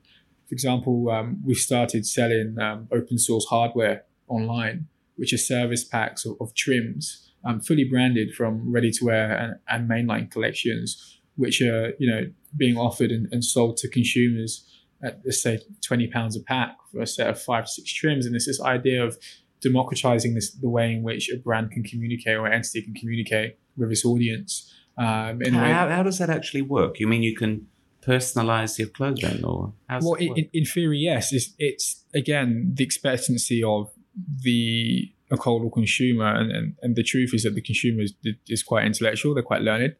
For example, um, we've started selling um, open source hardware online, which are service packs of, of trims, um, fully branded from ready to wear and, and, mainline collections, which are you know being offered and, and sold to consumers at let's say twenty pounds a pack for a set of five to six trims. And there's this idea of democratizing this the way in which a brand can communicate or an entity can communicate with its audience. Um, in how, how, does that actually work? You mean you can personalize your clothing, or well, in, in, theory, yes. It's, it's again the expectancy of the a cold wall consumer, and, and, and the truth is that the consumer is, is quite intellectual. They're quite learned.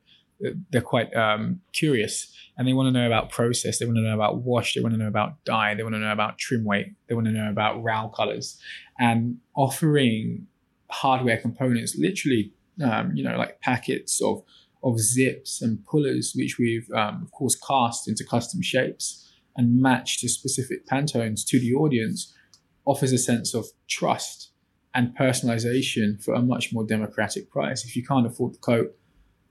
They're quite um, curious, and they want to know about process. They want to know about wash. They want to know about dye. They want to know about trim weight. They want to know about RAL colors, and offering hardware components, literally, um, you know, like packets of of zips and pullers, which we've um, of course cast into custom shapes and matched to specific Pantones to the audience, offers a sense of trust and personalization for a much more democratic price. If you can't afford the coat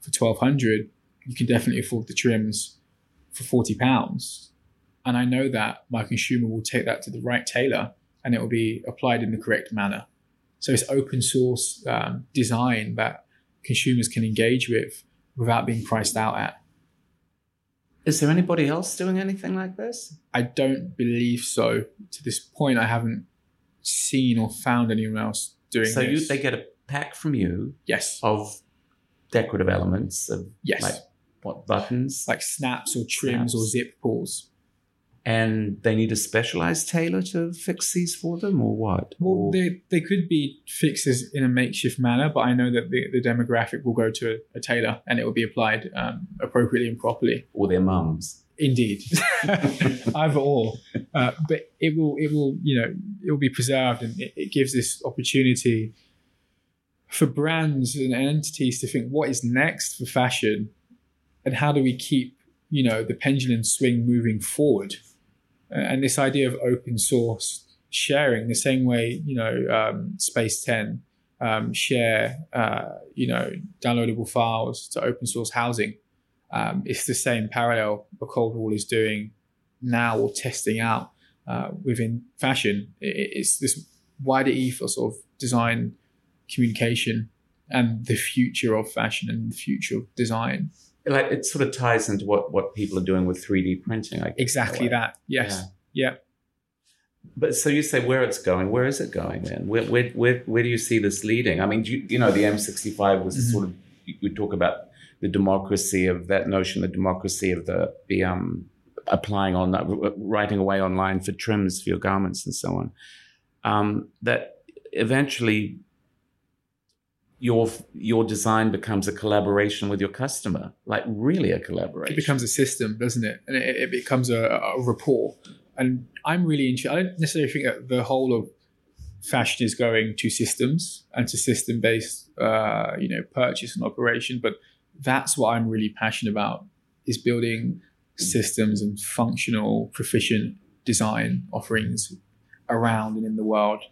for twelve hundred, you can definitely afford the trims for forty pounds. And I know that my consumer will take that to the right tailor and it will be applied in the correct manner. So it's open source um, design that consumers can engage with without being priced out at. Is there anybody else doing anything like this? I don't believe so. To this point, I haven't seen or found anyone else doing so this. you they get a pack from you yes of decorative elements of yes. like what buttons? Like snaps or trims snaps. or zip pulls and they need a specialized tailor to fix these for them or what? Well or... they, they could be fixes in a makeshift manner but i know that the, the demographic will go to a, a tailor and it will be applied um, appropriately and properly. Or their mums. Indeed, either or, uh, but it will it will you know it will be preserved, and it, it, gives this opportunity for brands and entities to think what is next for fashion, and how do we keep you know the pendulum swing moving forward, and this idea of open source sharing the same way you know um, SPACE10 um, share uh, you know downloadable files to open source housing um, it's the same parallel the Cold Wall is doing now or testing out uh, within fashion. It's this wider ethos of design, communication, and the future of fashion and the future of design. Like it sort of ties into what what people are doing with 3D printing. Like exactly that. Yes. Yeah. yeah. But so you say where it's going. Where is it going then? Where where where, where do you see this leading? I mean, you, you know, the M65 was mm-hmm. sort of you talk about the democracy of that notion, the democracy of the, the um, applying on writing away online for trims for your garments and so on. Um, that eventually your your design becomes a collaboration with your customer, like really a collaboration. It becomes a system, doesn't it? And it, it becomes a, a rapport. And I'm really interested. I don't necessarily think that the whole of fashion is going to systems and to system based, uh, you know, purchase and operation, but that's what I'm really passionate about is building systems and functional, proficient design offerings around and in the world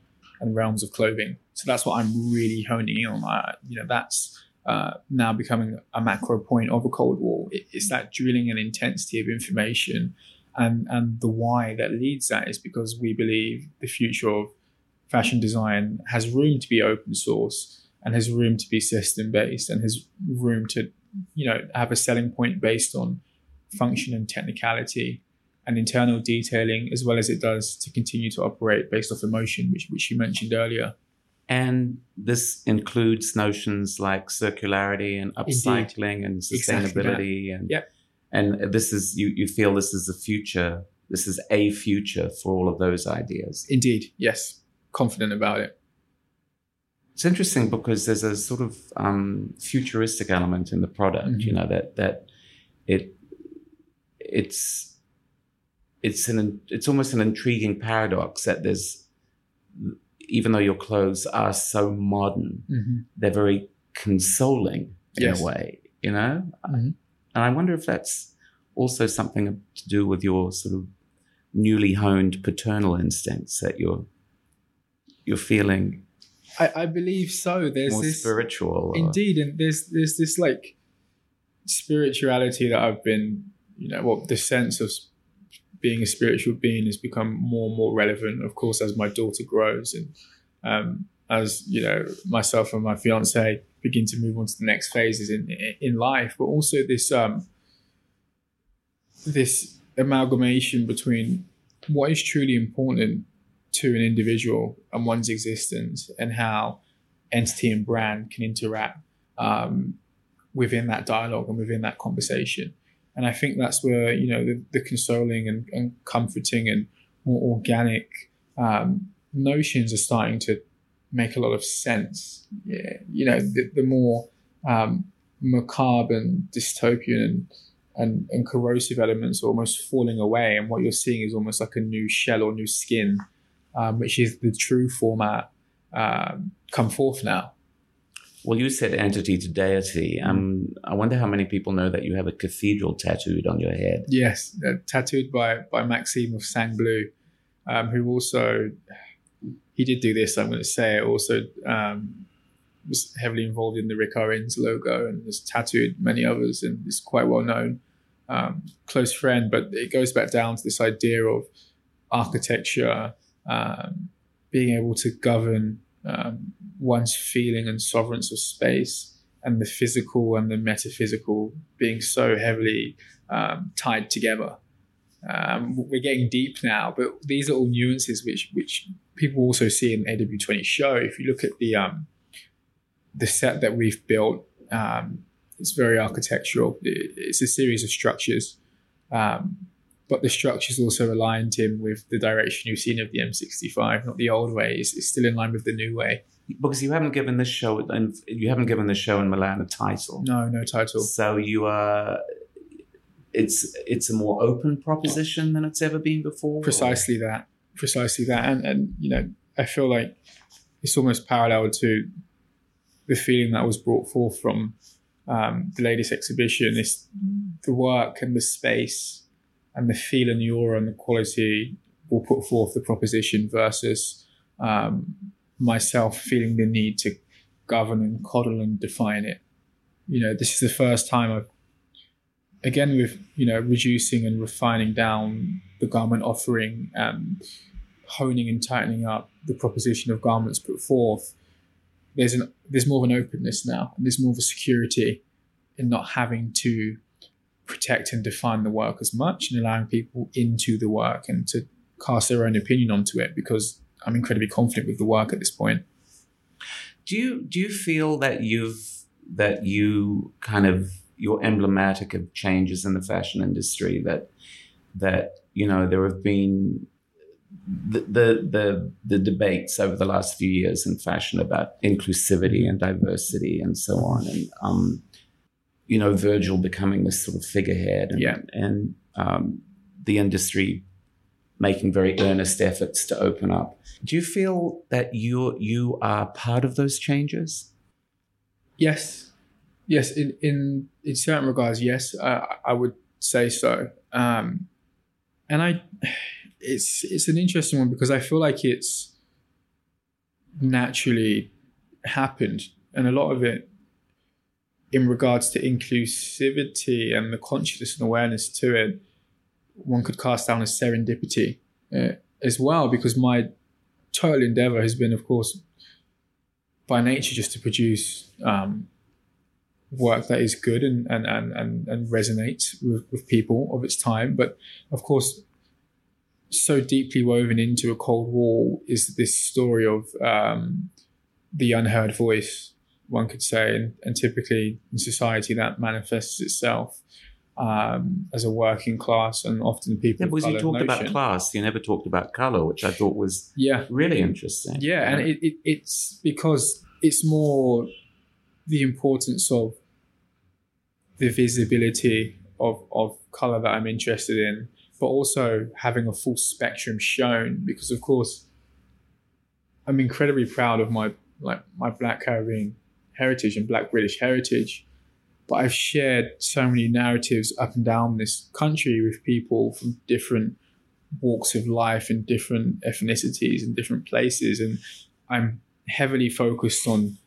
and realms of clothing. So that's what I'm really honing in on. I, you know, that's uh, now becoming a macro point of a Cold Wall. It, it's that drilling and intensity of information, and and the why that leads that is because we believe the future of fashion design has room to be open source and has room to be system based and has room to you know have a selling point based on function and technicality and internal detailing as well as it does to continue to operate based off emotion which which you mentioned earlier and this includes notions like circularity and upcycling Indeed. and sustainability exactly and yep. and this is you you feel this is the future this is a future for all of those ideas indeed yes confident about it it's interesting because there's a sort of um, futuristic element in the product. Mm-hmm. You know that that it it's it's an it's almost an intriguing paradox that there's even though your clothes are so modern, mm-hmm. they're very consoling in yes. a way. You know, mm-hmm. and I wonder if that's also something to do with your sort of newly honed paternal instincts that you're you're feeling I, I believe so. There's More this spiritual, or... indeed, and there's there's this like spirituality that I've been, you know, what well, the sense of being a spiritual being has become more and more relevant. Of course, as my daughter grows and um, as you know, myself and my fiance begin to move on to the next phases in in life, but also this um this amalgamation between what is truly important to an individual and one's existence and how entity and brand can interact um, within that dialogue and within that conversation. And I think that's where, you know, the, the consoling and, and, comforting and more organic um, notions are starting to make a lot of sense. Yeah. You know, the, the more um, macabre and dystopian and, and, and corrosive elements are almost falling away. And what you're seeing is almost like a new shell or new skin um, which is the true format, um, come forth now. Well, you said entity to deity. Um, I wonder how many people know that you have a cathedral tattooed on your head. Yes, uh, tattooed by by Maxime of Sang Bleu, um, who also he did do this. I'm going to say it also um, was heavily involved in the Rick Owens logo and has tattooed many others and is quite well known. Um, close friend, but it goes back down to this idea of architecture um, being able to govern um, one's feeling and sovereignty of space and the physical and the metaphysical being so heavily um, tied together. Um, we're getting deep now, but these are all nuances which which people also see in AW20 show. If you look at the um, the set that we've built, um, it's very architectural. It's a series of structures um, but the structure's also aligned him with the direction you've seen of the M65, not the old way. It's, it's still in line with the new way. Because you haven't given this show and you haven't given the show in Milan a title. No, no title. So you are it's it's a more open proposition than it's ever been before. Precisely or? that. Precisely that. And and you know, I feel like it's almost parallel to the feeling that was brought forth from um, the latest exhibition. It's the work and the space and the feel and the aura and the quality will put forth the proposition versus um, myself feeling the need to govern and coddle and define it. You know, this is the first time I've again with you know reducing and refining down the garment offering and honing and tightening up the proposition of garments put forth there's an there's more of an openness now and there's more of a security in not having to protect and define the work as much and allowing people into the work and to cast their own opinion onto it because I'm incredibly confident with the work at this point. Do you do you feel that you've that you kind of you're emblematic of changes in the fashion industry that that you know there have been the, the the the debates over the last few years in fashion about inclusivity and diversity and so on and um, you know Virgil becoming this sort of figurehead and, yeah. and um, the industry making very earnest efforts to open up. Do you feel that you you are part of those changes? Yes, yes. In in in certain regards, yes, I, I would say so. Um, and I, it's it's an interesting one because I feel like it's naturally happened, and a lot of it in regards to inclusivity and the consciousness and awareness to it one could cast down as serendipity uh, as well, because my total endeavor has been, of course, by nature, just to produce um, work that is good and and and and, and resonates with, with people of its time. But of course, so deeply woven into a cold wall is this story of um, the unheard voice, one could say, and, and typically in society that manifests itself um, as a working class and often people. Yeah, because you talked notion. about class, you never talked about color, which I thought was yeah really interesting. Yeah, yeah. and it, it, it's because it's more the importance of the visibility of of color that I'm interested in, but also having a full spectrum shown. Because of course, I'm incredibly proud of my like my Black Caribbean heritage and Black British heritage but I've shared so many narratives up and down this country with people from different walks of life and different ethnicities and different places. And I'm heavily focused on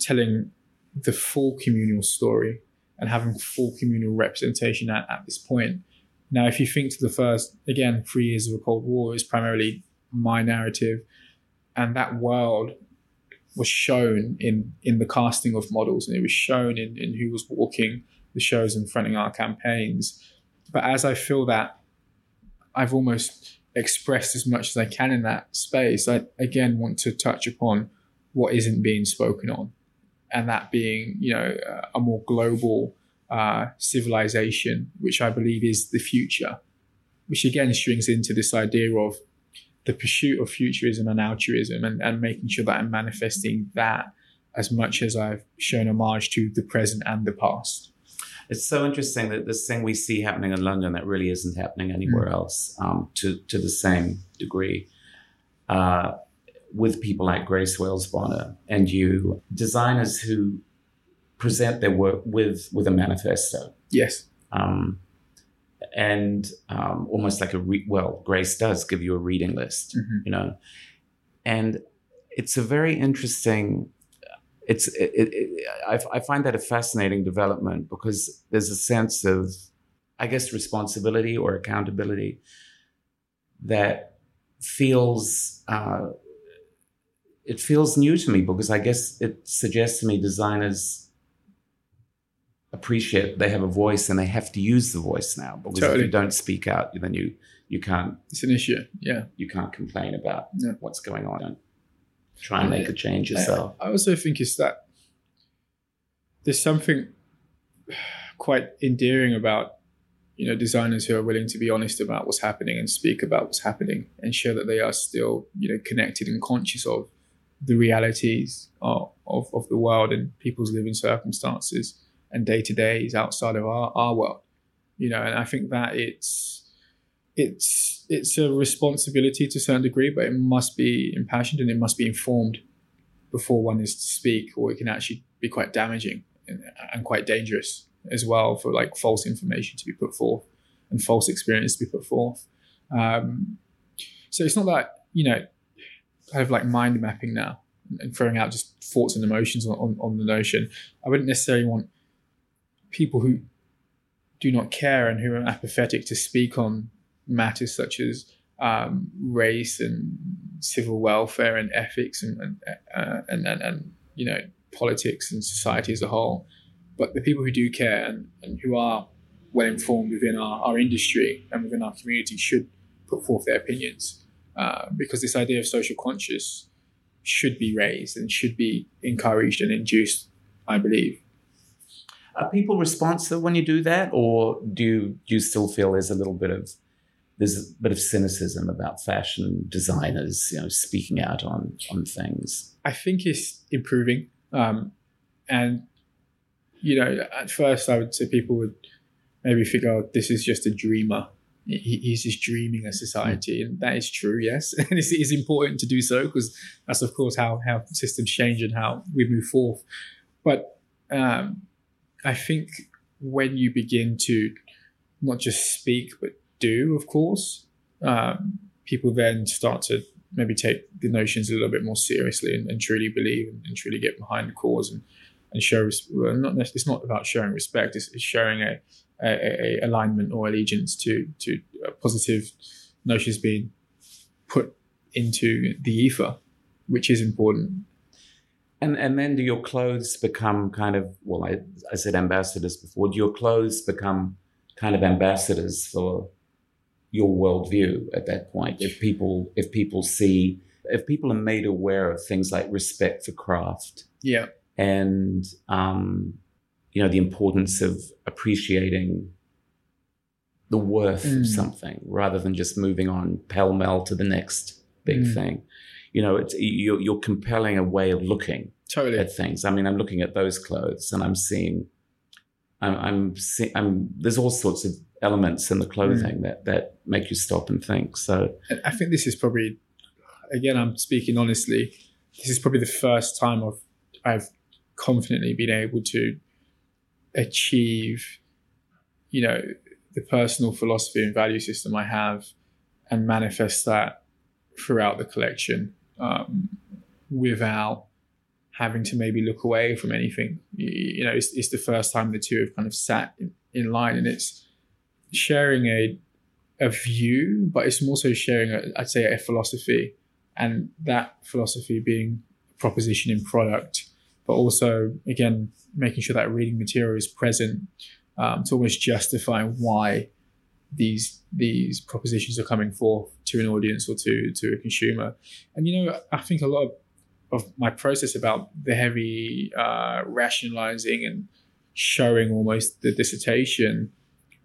telling the full communal story and having full communal representation at, at this point. Now, if you think to the first, again, three years of a Cold Wall is primarily my narrative, and that world was shown in in the casting of models and it was shown in, in who was walking the shows and fronting our campaigns. But as I feel that I've almost expressed as much as I can in that space, I again want to touch upon what isn't being spoken on. And that being, you know, a more global uh, civilization, which I believe is the future, which again strings into this idea of the pursuit of futurism and altruism and, and making sure that I'm manifesting that as much as I've shown homage to the present and the past. It's so interesting that this thing we see happening in London that really isn't happening anywhere mm. else um, to, to the same degree. Uh, with people like Grace Wales Bonner and you, designers who present their work with with a manifesto. Yes. Um, and um, almost like a re- well, Grace does give you a reading list, mm-hmm. you know, and it's a very interesting. It's it, it, it, I, I find that a fascinating development because there's a sense of, I guess, responsibility or accountability that feels uh, it feels new to me because I guess it suggests to me designers appreciate they have a voice and they have to use the voice now because totally. if you don't speak out then you you can't it's an issue yeah you can't complain about yeah. what's going on don't try and make a change yourself I, I also think it's that there's something quite endearing about you know designers who are willing to be honest about what's happening and speak about what's happening and show that they are still you know connected and conscious of the realities of, of, of the world and people's living circumstances and day to days outside of our, our world. you know, and I think that it's it's it's a responsibility to a certain degree, but it must be impassioned and it must be informed before one is to speak, or it can actually be quite damaging and, and quite dangerous as well for like false information to be put forth and false experience to be put forth. Um, so it's not that you know, kind of like mind mapping now and throwing out just thoughts and emotions on, on, on the notion. I wouldn't necessarily want people who do not care and who are apathetic to speak on matters such as um, race and civil welfare and ethics and and, uh, and, and and you know politics and society as a whole. But the people who do care and, and who are well informed within our, our industry and within our community should put forth their opinions uh, because this idea of social conscious should be raised and should be encouraged and induced, I believe. Are people responsive when you do that, or do you, do you still feel there's a little bit of there's a bit of cynicism about fashion designers, you know, speaking out on on things? I think it's improving, um, and you know, at first I would say people would maybe figure, oh, this is just a dreamer. He, he's just dreaming a society, and that is true, yes, and it's, it's important to do so because that's of course how how systems change and how we move forth. But um, I think when you begin to not just speak but do, of course, um, people then start to maybe take the notions a little bit more seriously and, and truly believe and, and, truly get behind the cause and and show. Well, not it's not about showing respect; it's, it's showing a, a, a, alignment or allegiance to to positive notions being put into the ether, which is important. And and then do your clothes become kind of well? I, I said ambassadors before. Do your clothes become kind of ambassadors for your worldview at that point? If people if people see if people are made aware of things like respect for craft, yeah, and um, you know the importance of appreciating the worth mm. of something rather than just moving on pell mell to the next big mm. thing. You know, it's you're, you're compelling a way of looking totally. at things. I mean, I'm looking at those clothes and I'm seeing, I'm, I'm, see, I'm there's all sorts of elements in the clothing mm. that that make you stop and think. So I think this is probably, again, I'm speaking honestly. This is probably the first time I've I've confidently been able to achieve, you know, the personal philosophy and value system I have, and manifest that throughout the collection um, without having to maybe look away from anything. You, know, it's, it's, the first time the two have kind of sat in, in line, and it's sharing a a view, but it's also sharing, a, I'd say, a philosophy, and that philosophy being proposition in product, but also again making sure that reading material is present um, to almost justify why these these propositions are coming forth to an audience or to to a consumer. And you know, I think a lot of of my process about the heavy uh, rationalizing and showing almost the dissertation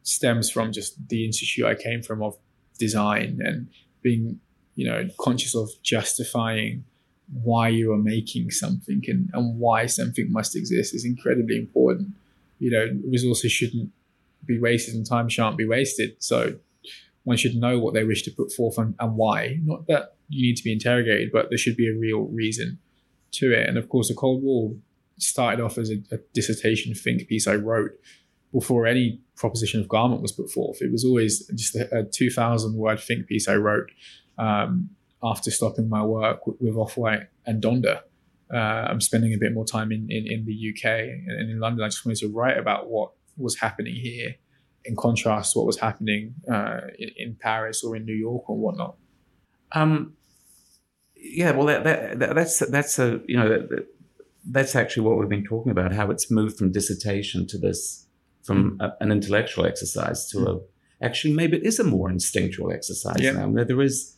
stems from just the institute I came from of design and being, you know, conscious of justifying why you are making something and, and why something must exist is incredibly important. You know, resources shouldn't be wasted and time shan't be wasted. So one should know what they wish to put forth and, and why. Not that you need to be interrogated, but there should be a real reason to it. And of course, the Cold Wall started off as a, a dissertation think piece I wrote before any proposition of garment was put forth. It was always just a, a 2,000 word think piece I wrote um, after stopping my work with, with Off White and Donda. Uh, I'm spending a bit more time in, in, in, the UK and in London. I just wanted to write about what was happening here in contrast to what was happening uh, in, in, Paris or in New York or whatnot. Um, yeah, well, that, that, that's that's a you know that, that's actually what we've been talking about. How it's moved from dissertation to this, from a, an intellectual exercise to a actually maybe it is a more instinctual exercise yeah. now. There is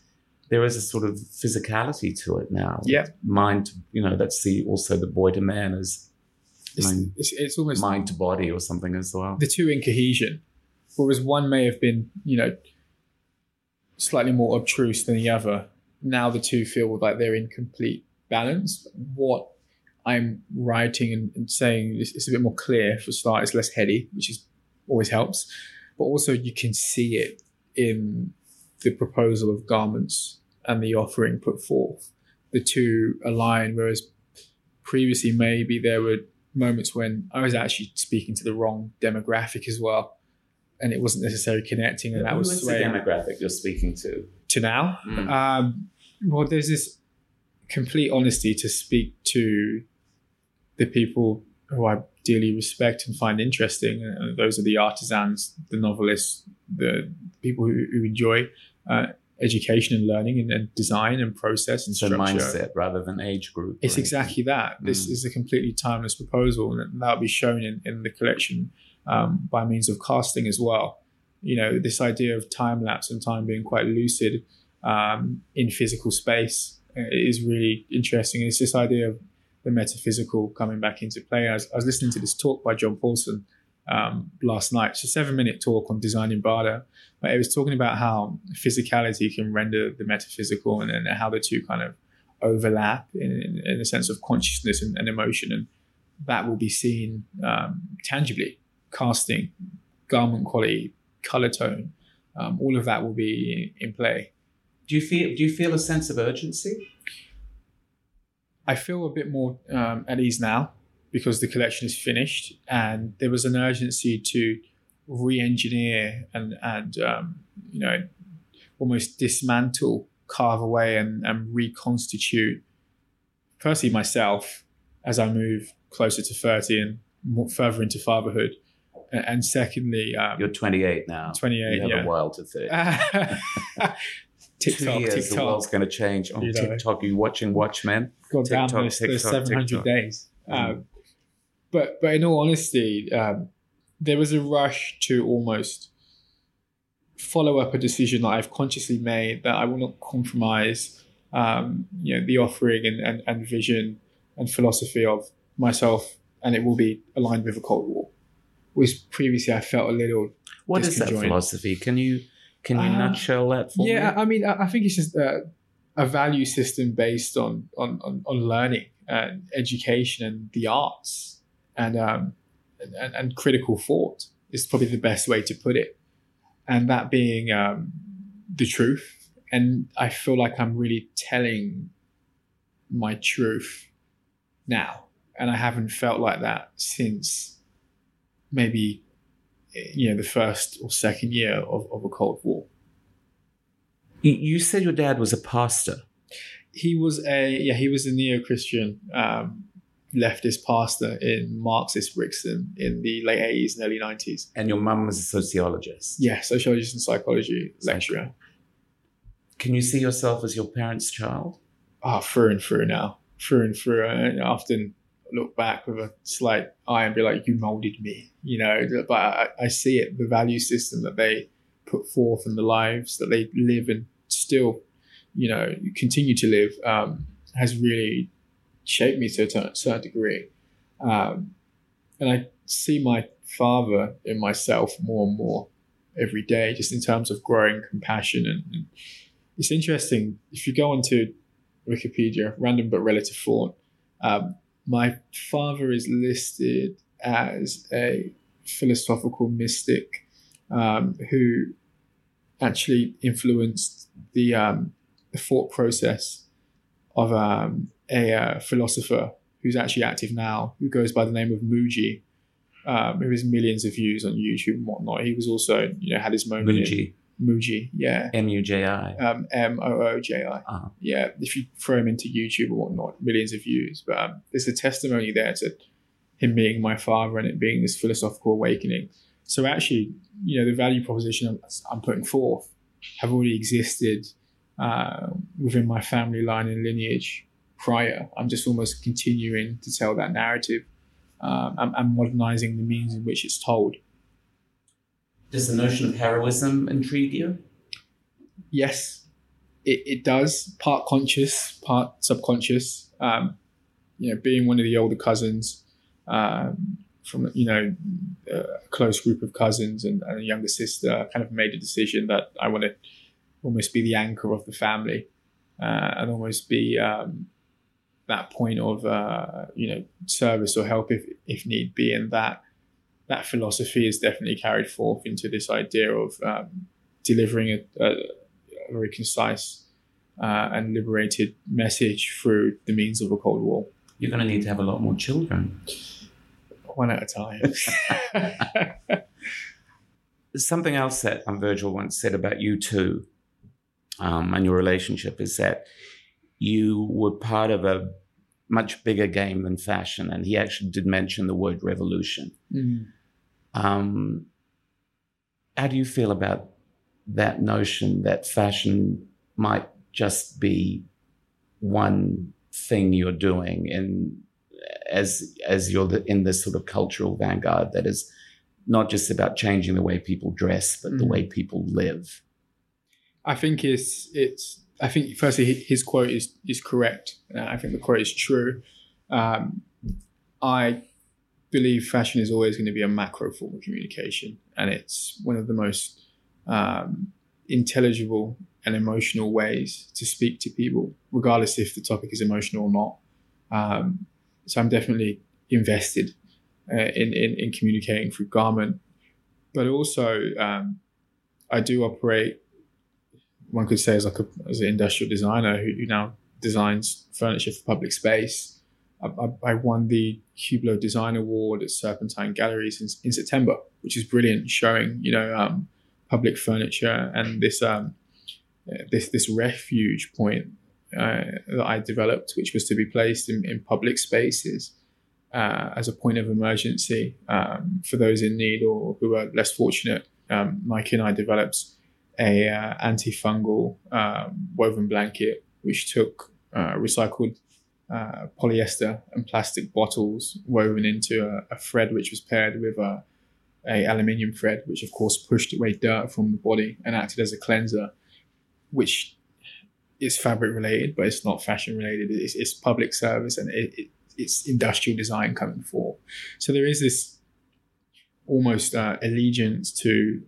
there is a sort of physicality to it now. Yeah, mind. You know, that's the also the boy to man is. It's, mind, it's, it's almost mind to body or something as well. The two in cohesion, whereas one may have been, you know, slightly more obtruse than the other now the two feel like they're in complete balance. What I'm writing and, and saying is, is, a bit more clear for start. It's less heady, which is always helps. but also you can see it in the proposal of garments and the offering put forth. The two align, whereas previously maybe there were moments when I was actually speaking to the wrong demographic as well, and it wasn't necessarily connecting, and that Who was the demographic you're speaking to? to now. Mm. Um, well, there's this complete honesty to speak to the people who I dearly respect and find interesting. And those are the artisans, the novelists, the people who, who enjoy uh, education and learning and, and design and process and So structure. mindset rather than age group. It's exactly that. This Mm. is a completely timeless proposal, and that'll be shown in, in the collection um, by means of casting as well. You know, this idea of time lapse and time being quite lucid um, in physical space uh, is really interesting. It's this idea of the metaphysical coming back into play. I was, I was listening to this talk by John Pawson um, last night. It's a seven minute talk on designing Bada. But it was talking about how physicality can render the metaphysical and, and how the two kind of overlap in, in, in a sense of consciousness and, and emotion. And that will be seen um, tangibly. Casting, garment quality, color tone, um, all of that will be in play. Do you feel do you feel a sense of urgency? I feel a bit more um, at ease now because the collection is finished, and there was an urgency to re-engineer and and um, you know almost dismantle, carve away, and, and reconstitute. Firstly, myself as I move closer to thirty and more, further into fatherhood, and, secondly, um, You're 28 now. 28, You have yeah. a while to think. TikTok, Two years, the world's going to change. On You know. TikTok, you watching Watchmen? God TikTok, those, those TikTok, 700 TikTok. days. Mm. Um, but but in all honesty, um, there was a rush to almost follow up a decision that I've consciously made that I will not compromise, um, you know, the offering and, and, and vision and philosophy of myself, and it will be aligned with a Cold Wall. Which previously I felt a little. What is that philosophy? Can you can you Um, nutshell that for yeah, me? Yeah, I mean, I I think it's just a, a value system based on on, on, on learning and education and the arts and, um, and and critical thought is probably the best way to put it, and that being um, the truth. And I feel like I'm really telling my truth now, and I haven't felt like that since maybe you know the first or second year of, of a Cold Wall. You, said your dad was a pastor. he was a yeah he was a neo-christian um, leftist pastor in marxist brixton in the late 80s and early 90s And your mum was a sociologist. yeah sociologist and psychology lecturer Can you see yourself as your parents' child? ah through and through now through and through and I often look back with a slight eye and be like you molded me you know but I, I see it the value system that they put forth and the lives that they live and still you know continue to live um, has really shaped me to a cer- certain degree um, and I see my father in myself more and more every day just in terms of growing compassion and, and it's interesting if you go onto Wikipedia, random but relative thought. Um, my father is listed as a philosophical mystic um, who actually influenced the, um, the thought process of um, a uh, philosopher who's actually active now, who goes by the name of Mooji, um, who has millions of views on YouTube and whatnot. He was also, you know, had his moment. in- Mooji. Mooji, yeah. M U J I. Um, M O O J I. Ah. Yeah, if you throw him into YouTube or whatnot, millions of views. But um, there's a testimony there to him being my father and it being this philosophical awakening. So actually, you know, the value proposition I'm, I'm putting forth have already existed uh, within my family line and lineage prior. I'm just almost continuing to tell that narrative um, and, and modernizing the means in which it's told. Does the notion of heroism intrigue you? yes, it, it does. Part conscious, part subconscious. Um, you know, being one of the older cousins um, from you know a close group of cousins and, and a younger sister, kind of made a decision that I want to almost be the anchor of the family uh, and almost be um, that point of uh, you know service or help if if need be, and that that philosophy is definitely carried forth into this idea of um, delivering a, a, a, very concise uh, and liberated message through the means of a Cold Wall. You're going to need to have a lot more children. One at a time. Something else that um, Virgil once said about you too um, and your relationship is that you were part of a much bigger game than fashion. And he actually did mention the word revolution. Mm. Um, how do you feel about that notion that fashion might just be one thing you're doing and as as you're the, in this sort of cultural vanguard that is not just about changing the way people dress but mm. the way people live i think it's it's i think firstly his quote is is correct uh, i think the quote is true um, i believe fashion is always going to be a macro form of communication, and it's one of the most um, intelligible and emotional ways to speak to people, regardless if the topic is emotional or not. Um, so I'm definitely invested uh, in, in, in communicating through garment, but also um, I do operate. One could say as like a, as an industrial designer who, who now designs furniture for public space. I, I, won the Hublot Design Award at Serpentine Galleries in, in September, which is brilliant, showing you know um, public furniture and this um, this this refuge point uh, that I developed, which was to be placed in, in public spaces uh, as a point of emergency um, for those in need or who are less fortunate. Um, and I developed a uh, antifungal um, woven blanket, which took uh, recycled uh, polyester and plastic bottles woven into a, a, thread which was paired with a, a aluminium thread, which of course pushed away dirt from the body and acted as a cleanser, which is fabric related, but it's not fashion related. It's, it's public service and it, it, it's industrial design coming forth. So there is this almost uh, allegiance to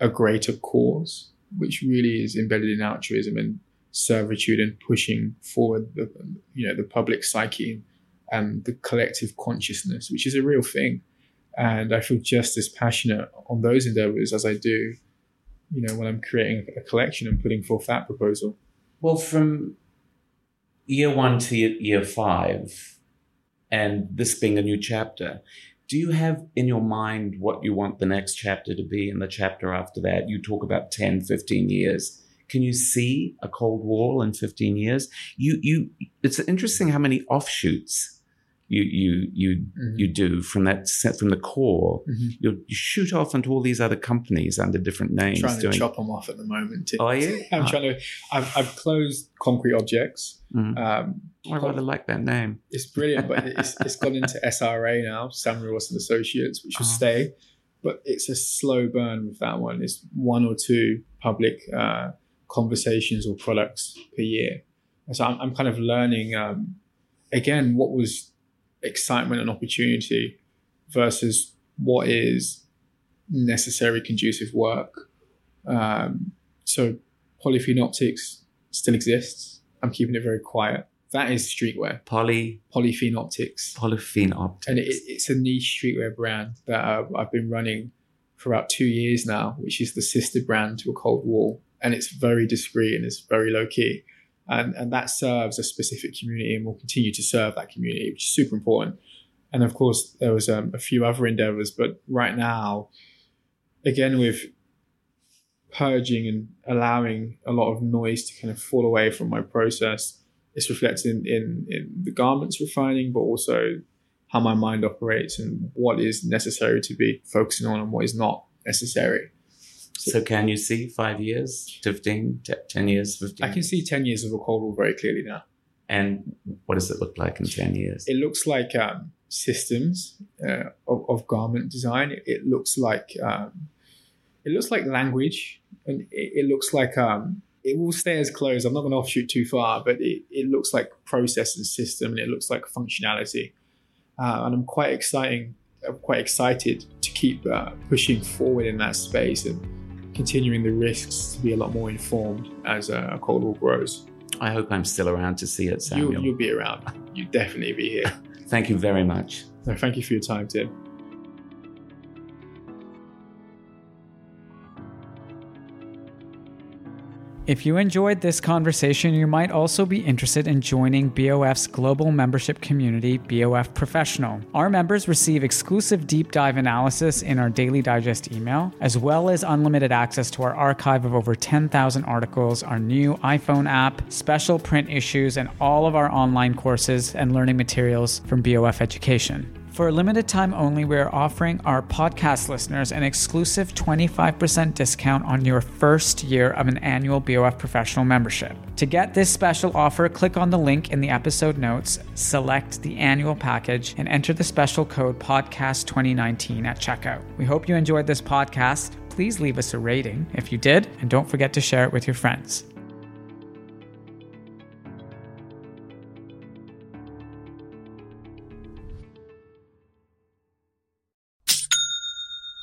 a greater cause, which really is embedded in altruism and servitude and pushing forward the you know the public psyche and the collective consciousness, which is a real thing. And I feel just as passionate on those endeavors as I do, you know, when I'm creating a collection and putting forth that proposal. Well, from year one to year five, and this being a new chapter, do you have in your mind what you want the next chapter to be and the chapter after that? You talk about 10, 15 years. Can you see a Cold Wall in 15 years? You, you, it's interesting how many offshoots you you you mm-hmm. you do from that set from the core. Mm-hmm. You, shoot off into all these other companies under different names. I'm trying to chop them off at the moment. Are oh, you? I'm trying to. I've, I've closed concrete objects. Mm-hmm. Um, I rather like that name. It's brilliant, but it's, it's gone into SRA now, Samuel and Associates, which will oh. stay. But it's a slow burn with that one. It's one or two public uh, conversations or products per year. And so I'm, I'm kind of learning um, again what was excitement and opportunity versus what is necessary conducive work. Um, so Polyphene Optics still exists. I'm keeping it very quiet. That is streetwear. Poly Polyphene Optics. Polyphene Optics. And it, it's a niche streetwear brand that uh, I've been running for about two years now, which is the sister brand to a Cold Wall, and it's very discreet and it's very low key. And, and that serves a specific community and will continue to serve that community, which is super important. And of course, there was um, a few other endeavors, but right now, again, with purging and allowing a lot of noise to kind of fall away from my process, it's reflected in, in, in the garments refining, but also how my mind operates and what is necessary to be focusing on and what is not necessary. So can you see five years, 15, 10 years, 15? I can see 10 years of War very clearly now. And what does it look like in 10 years? It looks like um, systems uh, of, of, garment design. It, it looks like um, it looks like language, and it, it looks like um, it will stay as close. I'm not going to offshoot too far, but it, it looks like process and system, and it looks like functionality. Uh, and I'm quite exciting. I'm quite excited to keep uh, pushing forward in that space and continuing the risks to be a lot more informed as uh, a Cold Wall grows. I hope I'm still around to see it, Samuel. You'll, you'll be around. You'll definitely be here. thank you very much. No, thank you for your time, Tim. If you enjoyed this conversation, you might also be interested in joining BOF's global membership community, BOF Professional. Our members receive exclusive deep dive analysis in our daily digest email, as well as unlimited access to our archive of over 10,000 articles, our new iPhone app, special print issues, and all of our online courses and learning materials from BOF Education. For a limited time only, we are offering our podcast listeners an exclusive 25% discount on your first year of an annual BOF professional membership. To get this special offer, click on the link in the episode notes, select the annual package, and enter the special code PODCAST2019 at checkout. We hope you enjoyed this podcast. Please leave us a rating if you did, and don't forget to share it with your friends.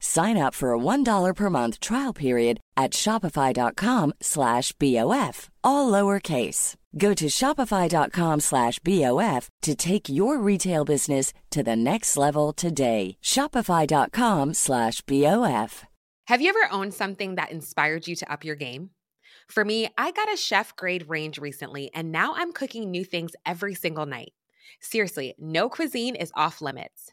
Sign up for a $1 per month trial period at shopify.com slash BOF, all lowercase. Go to shopify.com slash BOF to take your retail business to the next level today. Shopify.com slash BOF. Have you ever owned something that inspired you to up your game? For me, I got a chef grade range recently, and now I'm cooking new things every single night. Seriously, no cuisine is off limits.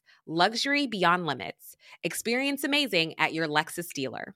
Luxury beyond limits. Experience amazing at your Lexus dealer.